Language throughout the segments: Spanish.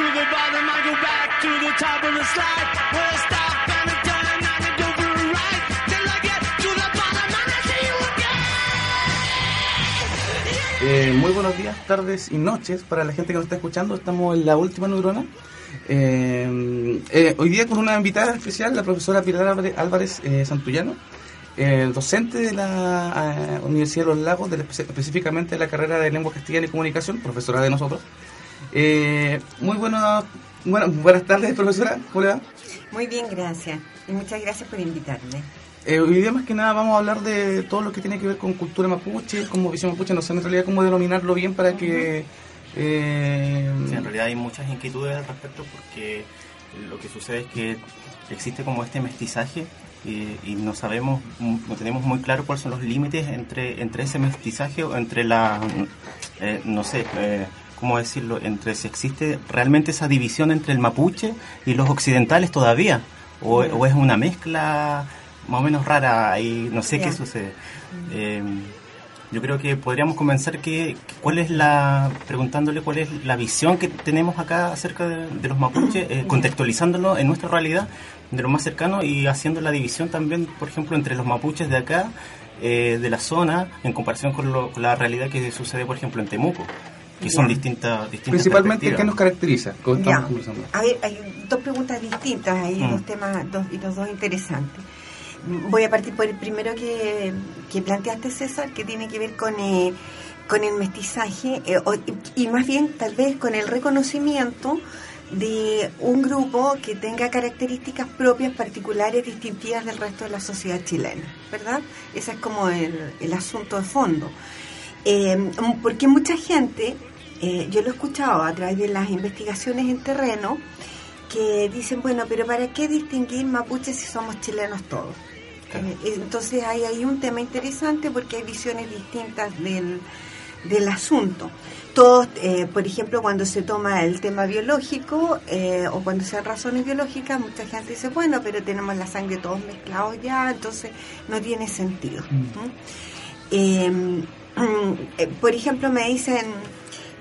to the bottom, I go back to the top of the slide. Where I stop and I turn and I go for a ride till I get to the bottom and I see you again. Eh, muy buenos días, tardes y noches para la gente que nos está escuchando. Estamos en la última neurona. Eh, eh, hoy día con una invitada especial, la profesora Pilar Álvarez, Álvarez, eh, Santullano, eh, docente de la eh, Universidad de los Lagos, de la- específicamente de la carrera de Lengua Castellana y Comunicación, profesora de nosotros. Eh, muy buenas, bueno, buenas tardes, profesora. ¿Cómo le va? Muy bien, gracias. Y muchas gracias por invitarme. Eh, hoy día más que nada vamos a hablar de todo lo que tiene que ver con cultura mapuche, como visión mapuche, no sé en realidad cómo denominarlo bien para que... eh, Sí, en realidad hay muchas inquietudes al respecto porque lo que sucede es que existe como este mestizaje y, y no sabemos, no tenemos muy claro cuáles son los límites entre, entre ese mestizaje o entre la, eh, no sé, eh, ¿cómo decirlo? Entre si existe realmente esa división entre el mapuche y los occidentales todavía o, o es una mezcla más o menos rara y no sé qué sucede. Eh, yo creo que podríamos comenzar que cuál es la preguntándole cuál es la visión que tenemos acá acerca de, de los mapuches, eh, contextualizándolo en nuestra realidad de lo más cercano y haciendo la división también, por ejemplo, entre los mapuches de acá, eh, de la zona, en comparación con, lo- con la realidad que sucede, por ejemplo, en Temuco, que son distintas, distintas Principalmente, ¿qué nos caracteriza? Ya. A ver, hay dos preguntas distintas, hay Mm. dos temas dos, y los dos interesantes. Voy a partir por el primero que, que planteaste, César, que tiene que ver con, eh, con el mestizaje eh, o- y más bien tal vez con el reconocimiento de un grupo que tenga características propias, particulares, distintivas del resto de la sociedad chilena, ¿verdad? Ese es como el, el asunto de fondo. Eh, porque mucha gente, eh, yo lo he escuchado a través de las investigaciones en terreno, que dicen, bueno, pero ¿para qué distinguir mapuches si somos chilenos todos? Claro. Eh, entonces hay ahí un tema interesante porque hay visiones distintas del, del asunto. Todos, eh, por ejemplo, cuando se toma el tema biológico eh, o cuando se dan razones biológicas, mucha gente dice, bueno, pero tenemos la sangre todos mezclados ya, entonces no tiene sentido. Mm. ¿Mm? Eh, eh, por ejemplo, me dicen,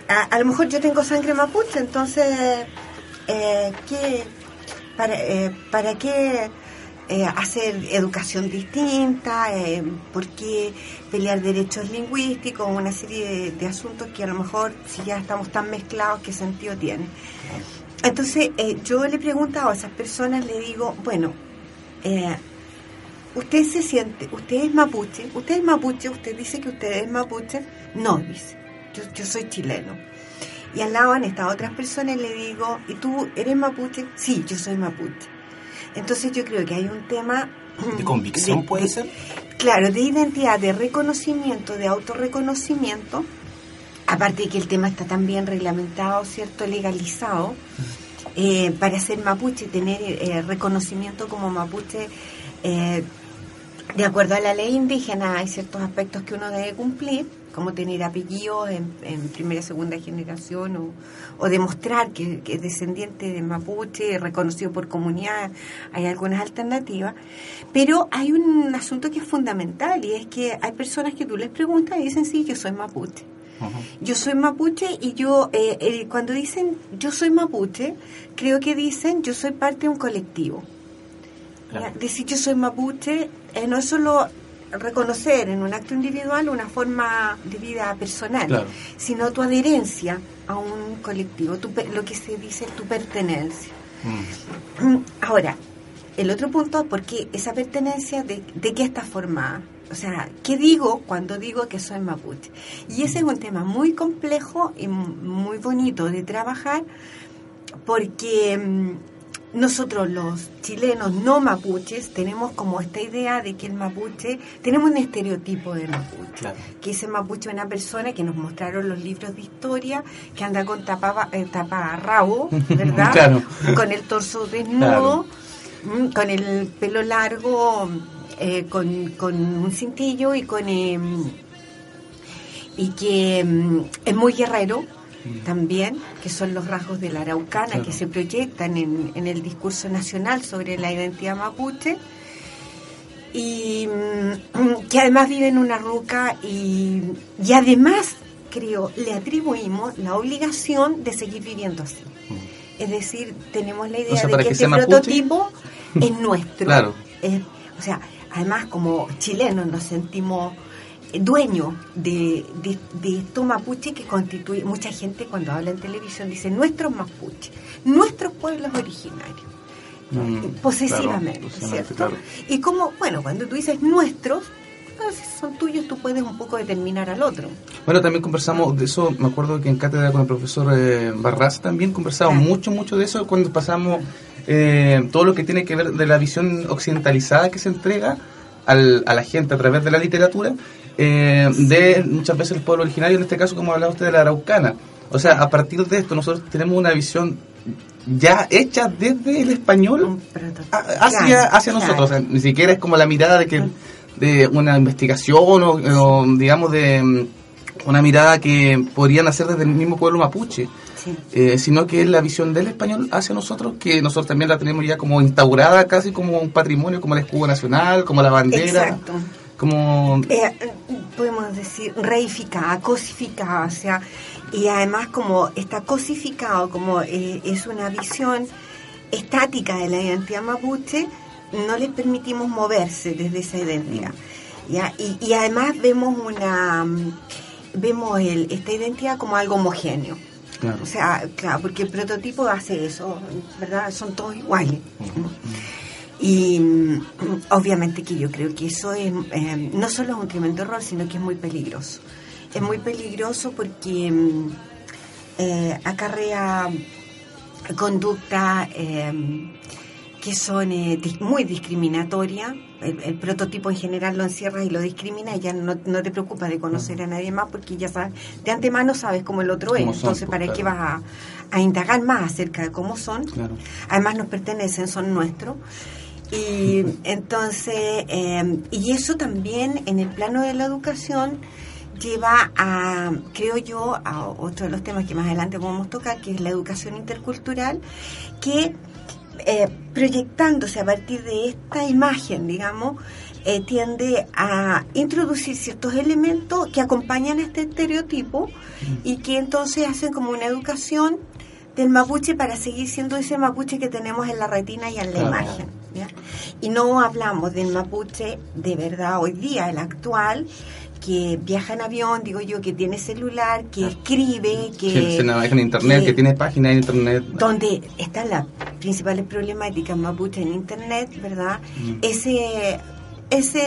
a, lo mejor yo tengo sangre mapuche, entonces, eh, ¿qué, para, eh, ¿para qué eh, hacer educación distinta? Eh, ¿Por qué pelear derechos lingüísticos? Una serie de, asuntos que a lo mejor, si ya estamos tan mezclados, ¿qué sentido tiene? Entonces, eh, yo le preguntaba a esas personas, le digo, bueno, usted se siente, usted es mapuche, usted es mapuche, usted dice que usted es mapuche, no, dice, yo, yo soy chileno. Y al lado han estado otras personas y le digo, ¿y tú eres mapuche? Sí, yo soy mapuche. Entonces yo creo que hay un tema... ¿De convicción de- puede de- ser? Claro, de identidad, de reconocimiento, de autorreconocimiento, aparte de que el tema está también reglamentado, ¿cierto? Legalizado, eh, para ser mapuche, tener eh, reconocimiento como mapuche, eh, de acuerdo a la ley indígena, hay ciertos aspectos que uno debe cumplir, como tener apellidos en, en primera y segunda generación, o, o demostrar que, que es descendiente de mapuche, reconocido por comunidad, hay algunas alternativas. Pero hay un asunto que es fundamental, y es que hay personas que tú les preguntas y dicen, sí, yo soy mapuche. Yo soy mapuche y yo, eh, eh, cuando dicen yo soy mapuche, creo que dicen yo soy parte de un colectivo. Claro. Decir yo soy mapuche eh, no es solo reconocer en un acto individual una forma de vida personal, Claro. sino tu adherencia a un colectivo, tu lo que se dice tu pertenencia. Mm. Ahora, el otro punto, porque esa pertenencia de, de qué está formada. O sea, ¿qué digo cuando digo que soy mapuche? Y ese es un tema muy complejo y muy bonito de trabajar porque mm, nosotros los chilenos no mapuches tenemos como esta idea de que el mapuche, tenemos un estereotipo de mapuche Claro. que ese mapuche es una persona que nos mostraron los libros de historia, que anda con tapa, eh, taparrabo, ¿verdad? Claro. Con el torso desnudo, mm, con el pelo largo, eh, con, con un cintillo y con... eh, y que mm, es muy guerrero también, que son los rasgos de la araucana Claro. que se proyectan en, en el discurso nacional sobre la identidad mapuche y mm, que además vive en una ruca y, y además creo le atribuimos la obligación de seguir viviendo así Es decir, tenemos la O idea sea, de que, que este mapuche. prototipo es nuestro. Claro. Es- o sea, además como chilenos nos sentimos dueños de, de, de esto mapuche que constituye, mucha gente cuando habla en televisión dice nuestros mapuche, nuestros pueblos originarios. Mm, posesivamente, claro, ¿cierto? claro. Y como, bueno, cuando tú dices nuestros, ah, si son tuyos, tú puedes un poco determinar al otro. Bueno, también conversamos de eso, me acuerdo que en cátedra con el profesor eh, Barras también conversamos Ah. mucho, mucho de eso cuando pasamos eh, todo lo que tiene que ver de la visión occidentalizada que se entrega al- a la gente a través de la literatura, eh, de muchas veces el pueblo originario, en este caso como hablaba usted de la araucana. O sea, a partir de esto nosotros tenemos una visión ya hecha desde el español hacia, hacia nosotros. O sea, ni siquiera es como la mirada de que de una investigación o, o, digamos de mm, una mirada que podrían hacer desde el mismo pueblo mapuche, Sí. eh, sino que es la visión del español hacia nosotros, que nosotros también la tenemos ya como instaurada casi como un patrimonio, como el escudo nacional, como la bandera, Exacto. Como... Eh, podemos decir reificada, cosificada, o sea, y además como está cosificado, como eh, es una visión estática de la identidad mapuche, no les permitimos moverse desde esa identidad. ¿ya? Y, y además vemos una mm, vemos el, esta identidad como algo homogéneo. Claro. O sea, claro, porque el prototipo hace eso, ¿verdad? Son todos iguales. Y mm, obviamente que yo creo que eso es, eh, no solo es un tremendo error, sino que es muy peligroso. Es muy peligroso porque mm, eh, acarrea conductas eh, que son eh, muy discriminatorias. El, el prototipo en general lo encierra y lo discrimina y ya no, no te preocupas de conocer a nadie más porque ya sabes, de antemano sabes cómo el otro es. Son, Entonces, pues, ¿para qué claro. vas a, a indagar más acerca de cómo son? Claro. además nos pertenecen, son nuestros. Y entonces, eh, y eso también en el plano de la educación lleva a, creo yo, a otro de los temas que más adelante podemos tocar, que es la educación intercultural, que eh, proyectándose a partir de esta imagen, digamos, eh, tiende a introducir ciertos elementos que acompañan este estereotipo y que entonces hacen como una educación del mapuche para seguir siendo ese mapuche que tenemos en la retina y en la Claro. imagen. ¿ya? Y no hablamos del mapuche de verdad hoy día, el actual, que viaja en avión, digo yo, que tiene celular, que escribe, que... Que se navega en internet, que, tiene página en internet. donde están las principales problemáticas mapuche en internet, ¿verdad? Mm. Ese ese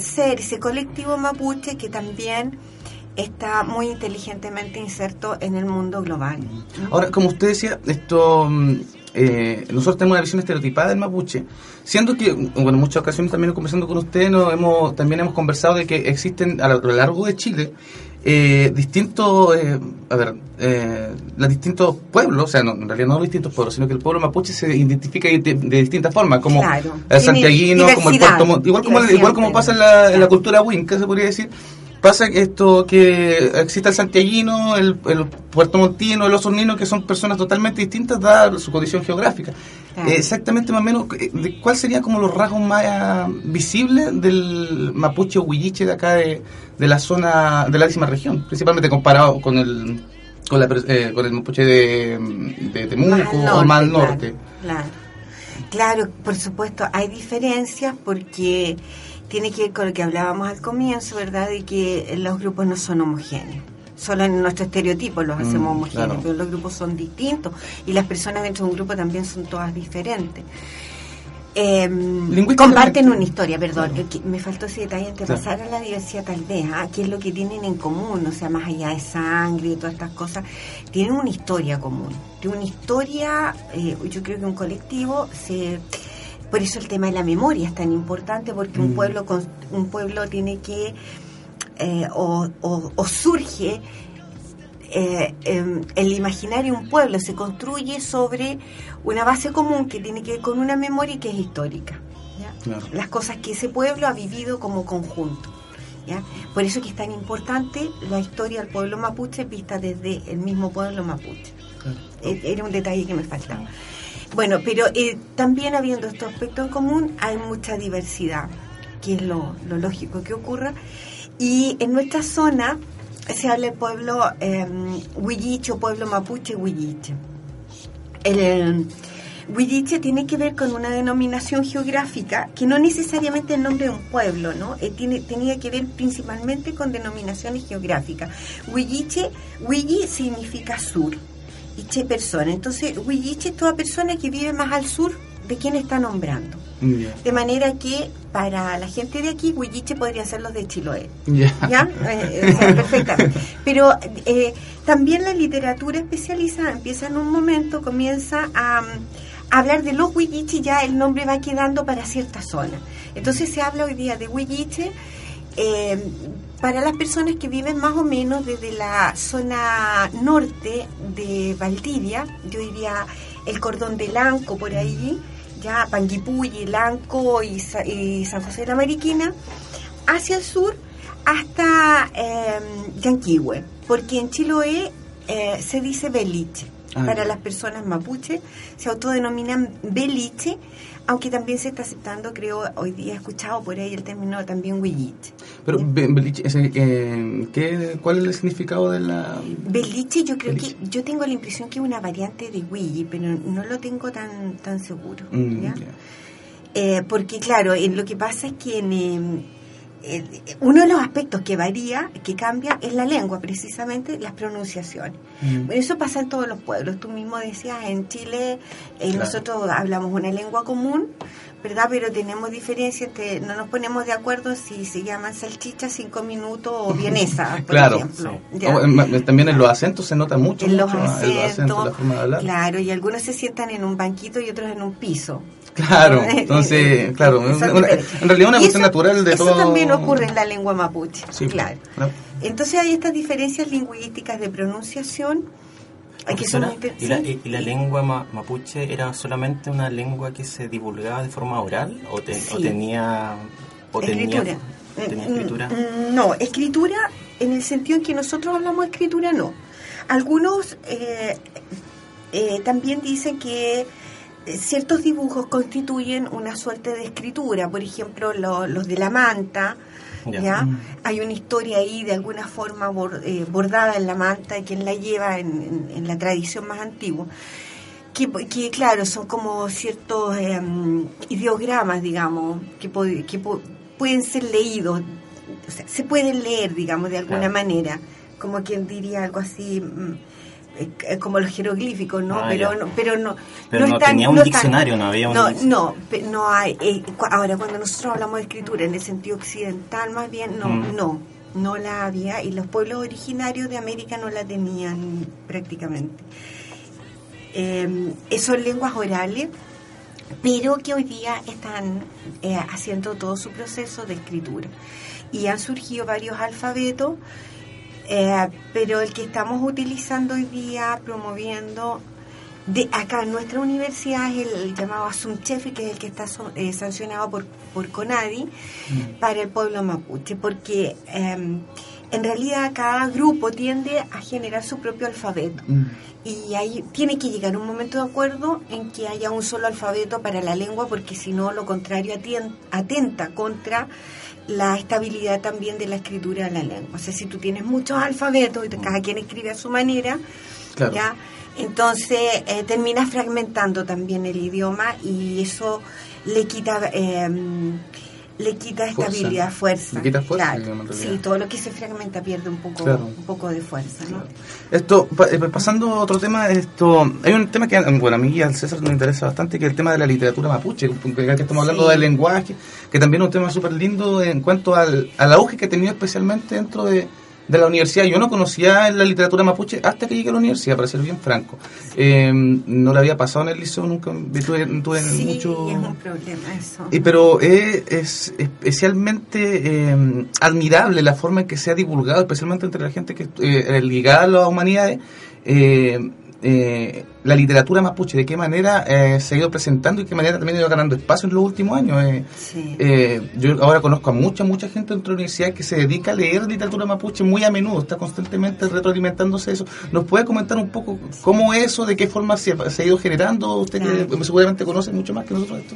ser, ese colectivo mapuche que también está muy inteligentemente inserto en el mundo global. Ahora, como usted decía, esto mm, eh, nosotros tenemos una visión estereotipada del mapuche, siendo que, bueno, en muchas ocasiones también conversando con usted, nos hemos, también hemos conversado de que existen a lo, largo de Chile eh, distintos, eh, a ver, eh, los distintos pueblos, o sea, no, en realidad no los distintos pueblos, sino que el pueblo mapuche se identifica de, de distintas formas, como Claro. el santiaguino, como el puerto igual como, igual como pasa en la, en la Claro. cultura winca, se podría decir, pasa esto que existe el santiaguino, el, el puerto montino, el osornino, que son personas totalmente distintas dada su condición geográfica. Claro. Eh, exactamente más o menos, eh, de ¿cuál sería como los rasgos más ah, visibles del mapuche o huilliche de acá de, de la zona, de la décima región? Principalmente comparado con el con, la, eh, con el mapuche de, de Temuco o más al claro, norte. Claro, Claro, por supuesto, hay diferencias porque tiene que ver con lo que hablábamos al comienzo, ¿verdad? De que los grupos no son homogéneos. Solo en nuestro estereotipo los Mm, hacemos homogéneos, claro. pero los grupos son distintos y las personas dentro de un grupo también son todas diferentes. Eh, comparten una historia, perdón, que me faltó ese detalle antes de pasar a la diversidad tal vez, ¿ah? qué es lo que tienen en común, o sea, más allá de sangre y todas estas cosas, tienen una historia común, tienen una historia, eh, yo creo que un colectivo se... Por eso el tema de la memoria es tan importante, porque un Mm. pueblo con- un pueblo tiene que eh, o, o- o surge eh, em, el imaginario de un pueblo se construye sobre una base común que tiene que ver con una memoria que es histórica. ¿ya? Claro. Las cosas que ese pueblo ha vivido como conjunto. ¿ya? Por eso que es tan importante la historia del pueblo mapuche vista desde el mismo pueblo mapuche. E- Era un detalle que me faltaba. Bueno, pero eh, también habiendo estos aspectos en común, hay mucha diversidad, que es lo, lógico que ocurra. Y en nuestra zona se habla el pueblo eh, huilliche o pueblo mapuche huilliche. El Huilliche tiene que ver con una denominación geográfica que no necesariamente el nombre de un pueblo, ¿no? Eh, tiene, tenía que ver principalmente con denominaciones geográficas. Huilliche, Huilli significa sur y che persona. Entonces, Huilliche es toda persona que vive más al sur de quien está nombrando. Ya. De manera que para la gente de aquí, Huilliche podría ser los de Chiloé. Ya. ¿Ya? Eh, o sea, perfectamente. Pero eh, también la literatura especializada empieza en un momento, comienza a, mm, hablar de los Huilliche, ya el nombre va quedando para cierta zona. Entonces se habla hoy día de Huilliche eh, para las personas que viven más o menos desde la zona norte de Valdivia, yo diría el cordón de Lanco por ahí, ya Panguipulli, Lanco y, Sa- y San José de la Mariquina, hacia el sur hasta eh, Yanquihue, porque en Chiloé eh, se dice beliche. Ah, Para las personas mapuche se autodenominan beliche, aunque también se está aceptando, creo, hoy día he escuchado por ahí el término también huilliche. Pero, be- beliche, eh, ¿qué, ¿cuál es el significado de la...? Beliche yo creo Beliche. que, yo tengo la impresión que es una variante de Willy, pero no lo tengo tan, tan seguro. Mm. Eh, porque claro, en lo que pasa es que en, eh, el- uno de los aspectos que varía, que cambia, es la lengua, precisamente las pronunciaciones. Mm. Bueno, Eso pasa en todos los pueblos. Tú mismo decías, en Chile eh, Claro. nosotros hablamos una lengua común, ¿verdad? Pero tenemos diferencias, no nos ponemos de acuerdo si se llaman salchicha, cinco minutos o vienesa, por Claro, ejemplo. sí. ¿ya? Oh, en- ma- también en los acentos se nota mucho, en los mucho, ah, el acentos, la forma de hablar. claro, y algunos se sientan en un banquito y otros en un piso. Claro, entonces, claro, una- una- diferentes. en realidad una cuestión eso- natural de eso todo. también ocurre en la lengua mapuche, Sí, claro. claro. Entonces hay estas diferencias lingüísticas de pronunciación ¿y, la, y la lengua ma- mapuche era solamente una lengua que se divulgaba de forma oral o, te- o tenía o escritura. tenía, tenía Mm, escritura? mm, No, escritura en el sentido en que nosotros hablamos de escritura, no. Algunos eh, eh, también dicen que eh, ciertos dibujos constituyen una suerte de escritura, por ejemplo, lo- los de la manta, Ya. ¿ya? Mm. Hay una historia ahí de alguna forma bor- eh, bordada en la manta y quien la lleva en, en- en la tradición más antigua. Que, que, claro, son como ciertos eh, ideogramas, digamos, que, que po- pueden ser leídos, o sea, se pueden leer, digamos, de alguna Claro. manera, como quien diría algo así, como los jeroglíficos, ¿no? Ah, pero, no pero no, Pero no están- tenía un no están- diccionario, no había un No, diccionario. no, no hay. eh, cu- ahora, cuando nosotros hablamos de escritura en el sentido occidental, más bien, no, Mm. no, no la había y los pueblos originarios de América no la tenían prácticamente. Eh, son lenguas orales, pero que hoy día están eh, haciendo todo su proceso de escritura. Y han surgido varios alfabetos, eh, pero el que estamos utilizando hoy día, promoviendo, de acá en nuestra universidad es el llamado Asumchefi, que es el que está so- eh, sancionado por, por CONADI para el pueblo mapuche, porque eh, en realidad cada grupo tiende a generar su propio alfabeto Mm. y ahí tiene que llegar un momento de acuerdo en que haya un solo alfabeto para la lengua porque si no lo contrario atien- atenta contra la estabilidad también de la escritura de la lengua. O sea, si tú tienes muchos alfabetos y te- cada quien escribe a su manera, Claro. ¿ya? entonces eh, terminas fragmentando también el idioma y eso le quita... eh, le quita estabilidad, fuerza. Le quita fuerza, Claro. Sí, todo lo que se fragmenta pierde un poco, Claro. un poco de fuerza, ¿no? Esto, pa- eh, pasando a otro tema, esto hay un tema que, bueno, a mí y al César nos interesa bastante, que es el tema de la literatura mapuche, que que estamos hablando Sí. del lenguaje, que también es un tema súper lindo en cuanto al, al auge que ha tenido especialmente dentro de, de la universidad. Yo no conocía la literatura mapuche hasta que llegué a la universidad, para ser bien franco. Eh, no la había pasado en el liceo, nunca tuve, tuve Sí, mucho... es un problema eso. Y, pero es, es especialmente eh, admirable la forma en que se ha divulgado, especialmente entre la gente que eh, ligada a las humanidades, eh, la literatura mapuche, de qué manera eh, se ha ido presentando y qué manera también ha ido ganando espacio en los últimos años. eh. Sí. Eh, yo ahora conozco a mucha, mucha gente dentro de la universidad que se dedica a leer literatura mapuche muy a menudo, está constantemente retroalimentándose eso. ¿Nos puede comentar un poco cómo eso, de qué forma se, se ha ido generando? Usted que Claro. seguramente conoce mucho más que nosotros esto.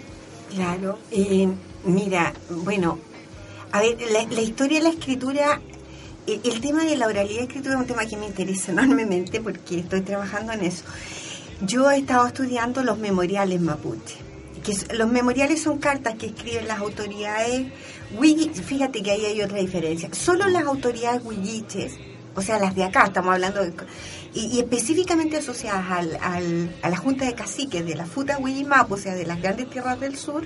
Claro, eh, mira, bueno, a ver, la, la historia de la escritura, el tema de la oralidad escritura es un tema que me interesa enormemente porque estoy trabajando en eso. Yo he estado estudiando los memoriales mapuche. Que los memoriales son cartas que escriben las autoridades Fíjate que ahí hay otra diferencia. Solo las autoridades huilliches, o sea, las de acá, estamos hablando de, y, específicamente asociadas al, al- a la Junta de Caciques de la Futa Huillimapu, o sea, de las grandes tierras del sur,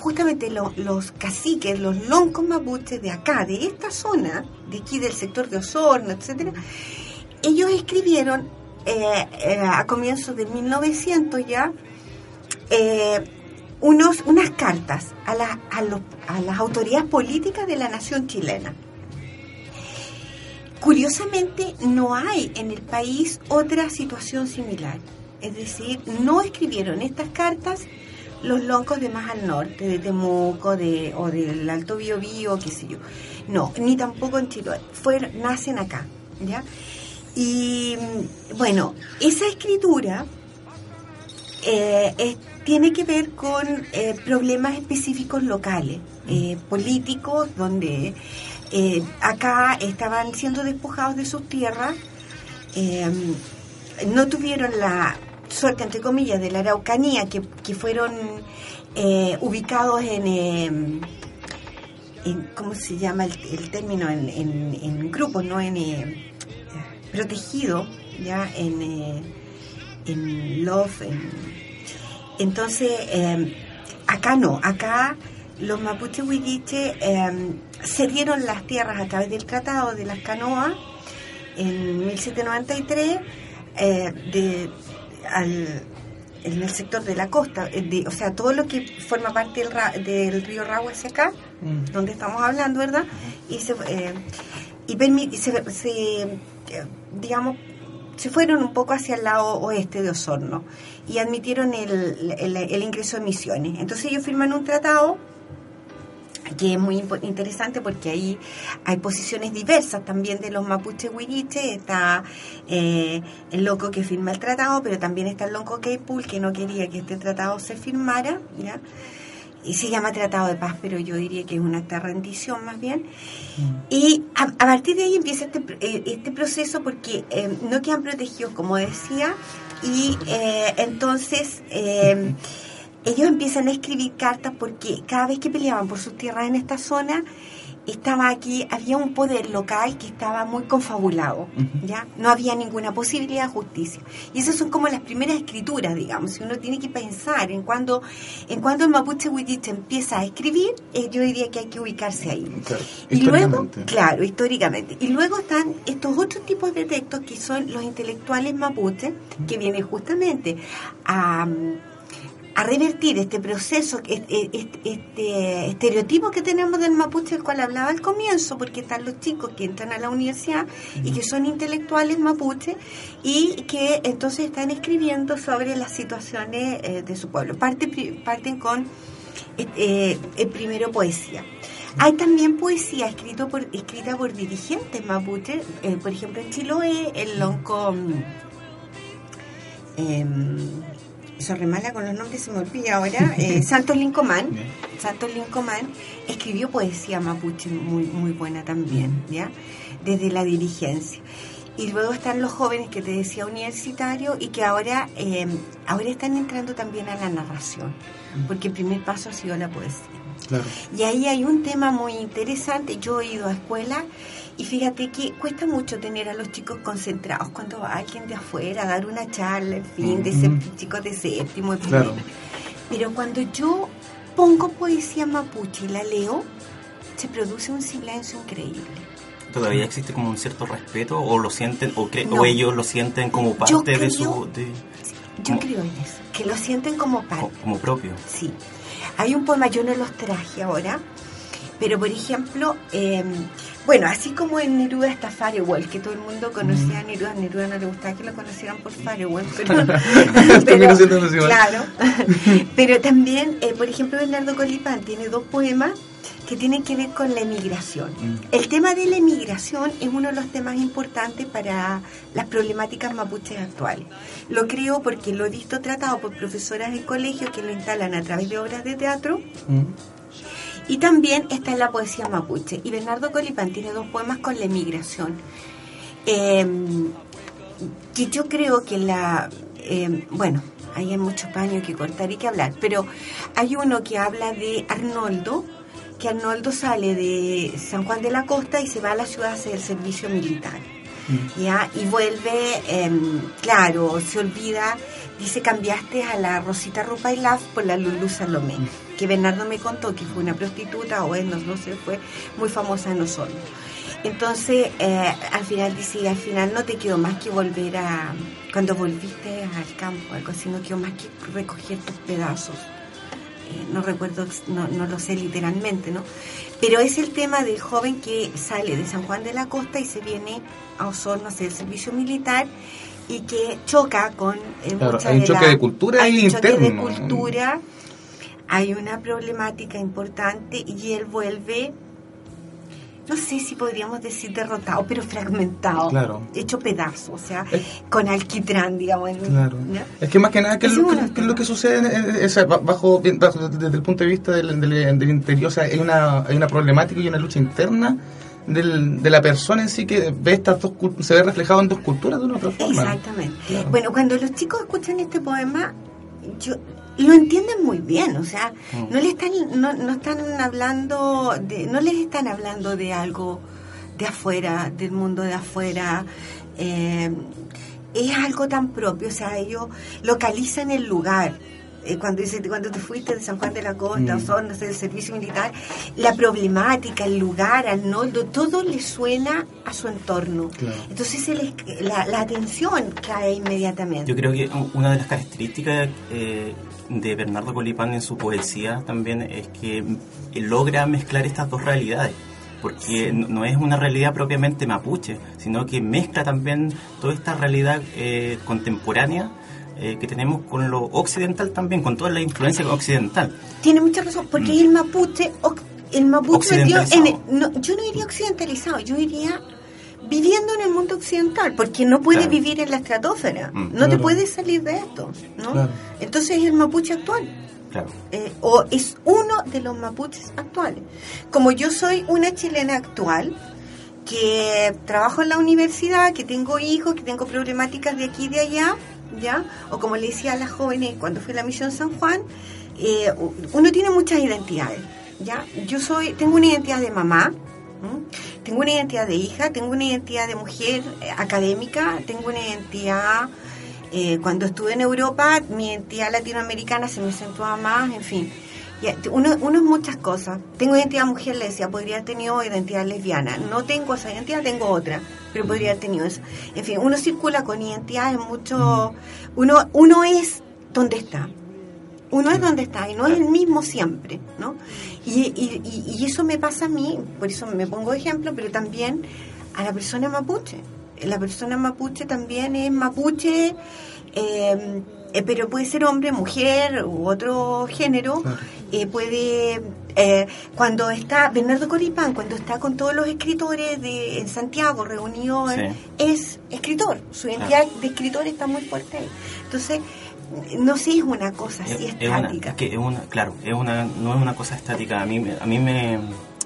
justamente lo- los caciques, los loncos mapuches de acá, de esta zona, de aquí del sector de Osorno, etcétera, ellos escribieron eh, eh, a comienzos de 1900 ya eh, unos, unas cartas a, la- a las autoridades políticas de la nación chilena. Curiosamente, no hay en el país otra situación similar. Es decir, no escribieron estas cartas los loncos de más al norte, de Temuco de, o del Alto Biobío, qué sé yo. No, ni tampoco en Chiloé. Fueron, nacen acá, ¿ya? Y mm, bueno, esa escritura eh, tiene que ver con eh, problemas específicos locales, eh, políticos, donde eh, acá estaban siendo despojados de sus tierras, no tuvieron la suerte, entre comillas, de la Araucanía, que, que fueron eh, ubicados en, eh, en, ¿cómo se llama el, término? En, en- grupos, no en eh, protegido, ya en, eh, en Love, en- entonces, eh, acá no, acá los mapuches huilliche eh, cedieron las tierras a través del Tratado de las Canoas en 1793 eh, de, al- en el sector de la costa, eh, de- o sea, todo lo que forma parte del, ra- del río Ragua hacia acá, Mm. donde estamos hablando, ¿verdad? Y se, eh, y permi- y se, se, eh, digamos, se fueron un poco hacia el lado oeste de Osorno y admitieron el, el- el ingreso de misiones. Entonces ellos firman un tratado que es muy interesante porque ahí hay posiciones diversas también de los mapuches huilliches, está eh, el loco que firma el tratado, pero también está el loco Keipul que no quería que este tratado se firmara, ¿ya? y se llama tratado de paz, pero yo diría que es un acta rendición más bien. Y a, a partir de ahí empieza este, eh, este proceso porque eh, no quedan protegidos, como decía, y eh, entonces ellos empiezan a escribir cartas porque cada vez que peleaban por sus tierras en esta zona, estaba aquí, había un poder local que estaba muy confabulado. ¿ya? No había ninguna posibilidad de justicia. Y esas son como las primeras escrituras, digamos, si uno tiene que pensar en cuando, en cuando el mapuche huilliche empieza a escribir, eh, yo diría que hay que ubicarse ahí. Claro, Y luego, claro, históricamente. Y luego están estos otros tipos de textos que son los intelectuales mapuche, que vienen justamente a, a revertir este proceso, este, este- este estereotipo que tenemos del mapuche, del cual hablaba al comienzo, porque están los chicos que entran a la universidad y que son intelectuales mapuche y que entonces están escribiendo sobre las situaciones eh, de su pueblo. Parte, parten con eh, eh, eh, primero poesía. Hay también poesía escrito por, escrita por dirigentes mapuche, eh, por ejemplo en Chiloé, el lonco... mm, em, eso remala con los nombres, se me olvida ahora. eh, Santos Lincomán. Santos Lincomán escribió poesía mapuche muy, muy buena también, ¿ya? Desde la dirigencia. Y luego están los jóvenes que te decía universitario y que ahora, eh, ahora están entrando también a la narración, porque el primer paso ha sido la poesía. Claro. Y ahí hay un tema muy interesante. Yo he ido a escuela y fíjate que cuesta mucho tener a los chicos concentrados cuando va alguien de afuera a dar una charla, en fin, de sep- chicos de séptimo, Claro. Pero cuando yo pongo poesía mapuche y la leo, se produce un silencio increíble. ¿Todavía existe como un cierto respeto o lo sienten o, cre- No. o ellos lo sienten como parte de su de- Yo como, creo en eso, que lo sienten como co- parte. como propio? Sí. Hay un poema, yo no los traje ahora, pero por ejemplo, eh, bueno, así como en Neruda está Firewall, que todo el mundo conocía a Neruda, a Neruda no le gustaba que lo conocieran por Firewall, pero, nacional. claro. pero también, eh, por ejemplo, Bernardo Colipán tiene dos poemas que tienen que ver con la emigración. Mm. El tema de la emigración es uno de los temas importantes para las problemáticas mapuches actuales. Lo creo porque lo he visto tratado por profesoras en colegios que lo instalan a través de obras de teatro Mm. Y también está en la poesía mapuche. Y Bernardo Colipán tiene dos poemas con la emigración. Eh, que yo creo que la, eh, bueno, ahí hay muchos paños que cortar y que hablar, pero hay uno que habla de Arnoldo, que Arnoldo sale de San Juan de la Costa y se va a la ciudad a hacer el servicio militar. ¿Ya? Y vuelve, em, claro, se olvida, dice cambiaste a la Rosita Rupailaf por la Lulu Salomé, que Bernardo me contó que fue una prostituta, o bueno, no sé, fue muy famosa en Osorno. Entonces, eh, al final dice, al final no te quedó más que volver a, cuando volviste al campo, algo así, no quedó más que recoger tus pedazos. Eh, no recuerdo, no, no lo sé literalmente, ¿no? Pero es el tema del joven que sale de San Juan de la Costa y se viene a Osorno a hacer el servicio militar y que choca con eh, Claro, hay un de choque la- de cultura hay un choque de cultura, hay una problemática importante y él vuelve, no sé si podríamos decir derrotado, pero fragmentado, Claro. hecho pedazo, o sea, Es- con alquitrán, digamos. en- Claro. ¿ya? Es que más que nada, ¿qué es, lo, es lo que sucede en- bajo, desde el punto de vista del, del- del interior? O sea, hay una, hay una problemática y una lucha interna del, de la persona en sí que ve estas dos se ve reflejado en dos culturas de una otra forma. Exactamente. Claro. Bueno, cuando los chicos escuchan este poema, yo lo entienden muy bien, o sea, Mm. no le están no, no están hablando de no les están hablando de algo de afuera, del mundo de afuera. eh, es algo tan propio, o sea, ellos localizan el lugar. Eh, cuando dice cuando te fuiste de San Juan de la Costa, Mm. Osorno, hacer el servicio militar, la problemática, el lugar, Arnoldo, todo le suena a su entorno. Claro. Entonces se les- la, la atención cae inmediatamente. Yo creo que una de las características eh, de Bernardo Colipán en su poesía también es que logra mezclar estas dos realidades. Porque no- no es una realidad propiamente mapuche, sino que mezcla también toda esta realidad eh, contemporánea eh, que tenemos con lo occidental también, con toda la influencia occidental. Tiene mucha razón, porque Mm. el mapuche, el mapuche metió en Occidentalizado. el- no, yo no diría occidentalizado, yo diría viviendo en el mundo occidental, porque no puede Claro. vivir en la estratosfera, Mm. no te puedes salir de esto, ¿no? Claro. Entonces es el mapuche actual. Eh, o es uno de los mapuches actuales. Como yo soy una chilena actual, que trabajo en la universidad, que tengo hijos, que tengo problemáticas de aquí y de allá, ¿ya? O como le decía a las jóvenes cuando fui a la misión San Juan, eh, uno tiene muchas identidades, ¿ya? Yo soy, tengo una identidad de mamá, tengo una identidad de hija, tengo una identidad de mujer eh, académica, tengo una identidad eh, cuando estuve en Europa, mi identidad latinoamericana se me acentuaba más, en fin. Uno, es muchas cosas. Tengo identidad mujer, le decía, podría haber tenido identidad lesbiana. No tengo esa identidad, tengo otra, pero podría haber tenido eso. En fin, uno circula con identidades mucho... Uno, uno es donde está. Uno es donde está y no es el mismo siempre, ¿no? Y, y, y- eso me pasa a mí, por eso me pongo de ejemplo, pero también a la persona mapuche. La persona mapuche también es mapuche, eh, eh, pero puede ser hombre, mujer u otro género. Eh, puede, eh, cuando está Bernardo Coripán, cuando está con todos los escritores de, en Santiago reunidos, Sí. es escritor. Su identidad de escritor está muy fuerte ahí. Entonces, no sé, es una cosa así Es- es una- estática. es que es una, claro, es una, no es una cosa estática. A mí, a mí me,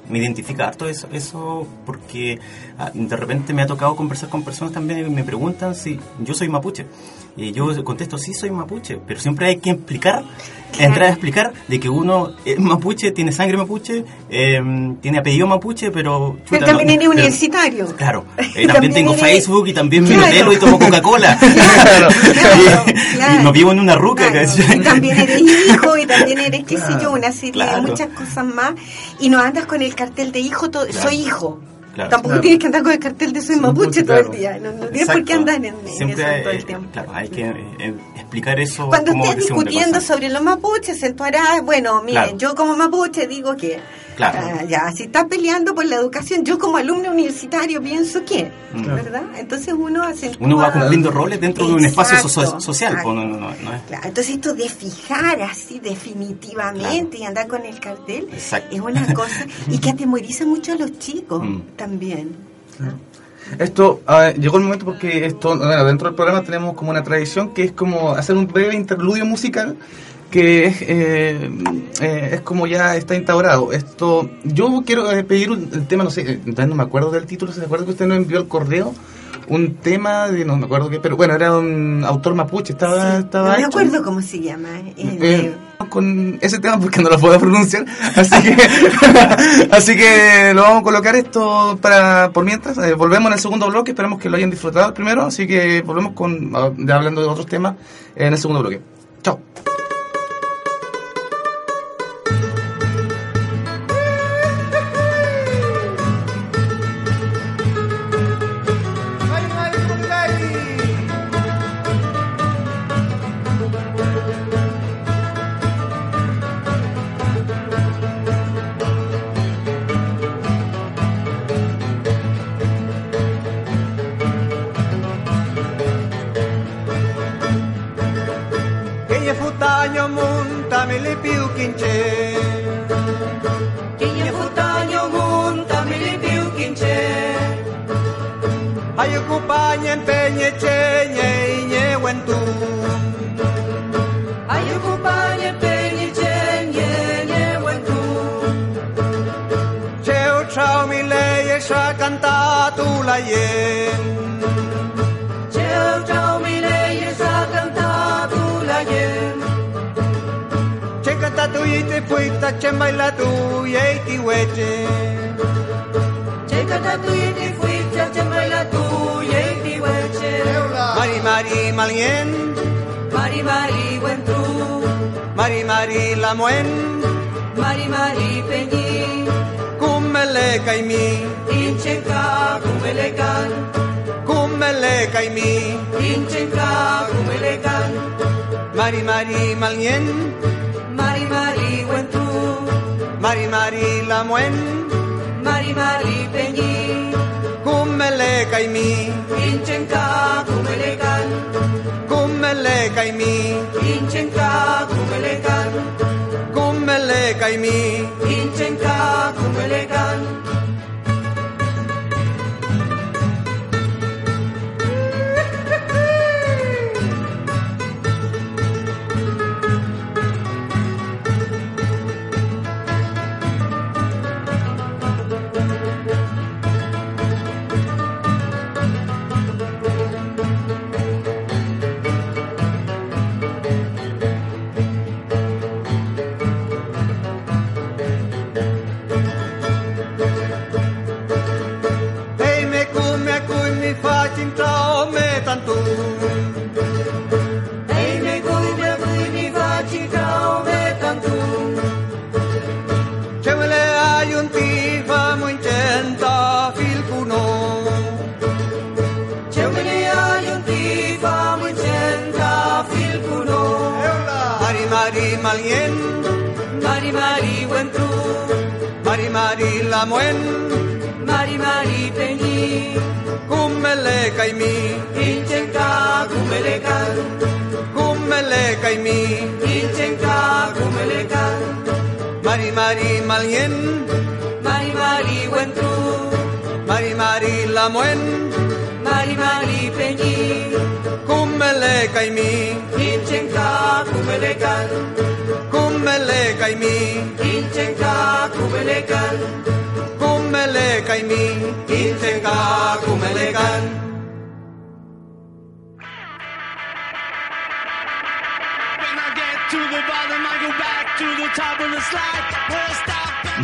me identifica harto eso, eso porque ah, de repente me ha tocado conversar con personas también y me preguntan si yo soy mapuche. Y yo contesto, sí, soy mapuche, pero siempre hay que explicar, Claro. entrar a explicar de que uno es mapuche, tiene sangre mapuche, eh, tiene apellido mapuche, pero... Pero también no- eres pero- universitario. Claro, eh, También también tengo eres- Facebook y también me Claro. nutelo y tomo Coca-Cola. Claro, claro. y no vivo en una ruca. Y también eres hijo, y también eres, qué sé yo, una serie de muchas cosas más. Y no andas con el cartel de hijo, Claro. soy hijo. Claro. Tampoco Claro. tienes que andar con el cartel de soy mapuche todo el día. No, no tienes por qué andar en, en Siempre, eso todo el tiempo. Claro, hay que eh, explicar eso. Cuando como estés discutiendo sobre los mapuches, en tu harás, bueno, miren, yo como mapuche digo que, Claro. ah, ya, si estás peleando por la educación, yo como alumno universitario pienso que, Mm. ¿verdad? Entonces uno hace... Uno va cumpliendo roles dentro de un espacio so- social. pues, no, no, no, Claro, entonces esto de fijar así definitivamente y andar con el cartel Exacto. es una cosa y que atemoriza mucho a los chicos Mm. También. Esto llegó el momento porque esto, dentro del programa tenemos como una tradición que es como hacer un breve interludio musical que es, eh, eh, es como ya está instaurado. Esto, yo quiero eh, pedir un, el tema, no sé, eh, no me acuerdo del título, ¿se acuerda que usted nos envió el correo? Un tema de, no me acuerdo qué, pero bueno, era un autor mapuche, estaba, Sí, estaba no me hecho. acuerdo cómo se llama. eh, Eh, con ese tema porque no lo puedo pronunciar así que así que lo vamos a colocar esto para por mientras Eh, volvemos en el segundo bloque esperamos que lo hayan disfrutado el primero así que volvemos con ah, hablando de otros temas en el segundo bloque chao tamili piu kinche kinya hutanyo mun tamili piu kinche ayo kupanyen penye chenye inye wentu ayo kupanyen penye chenye inye wentu cheo trao mi leye sha la yen uite puita ce mai la tu ei ti uite Ce cata tu uite puita ce mai la tu ei ti uite Mari mari malien. Mari mari buen tu Mari mari la muen Mari mari peñi Cumele Cum Incheca cumele can Cumele caimi Incheca cumele can Mari mari malien. Mari mari la muen. Mari mari peñi Kumele kaimi Inchenka kumelekan Kumele kaimi Inchenka kumelekan Kumele kaimi Inchenka kumelekan la muen Mari mari peñi Kumele kaimi Inchenka kumelekan Kumele kaimi Inchenka kumelekan Kumele kaimi Intenka kumele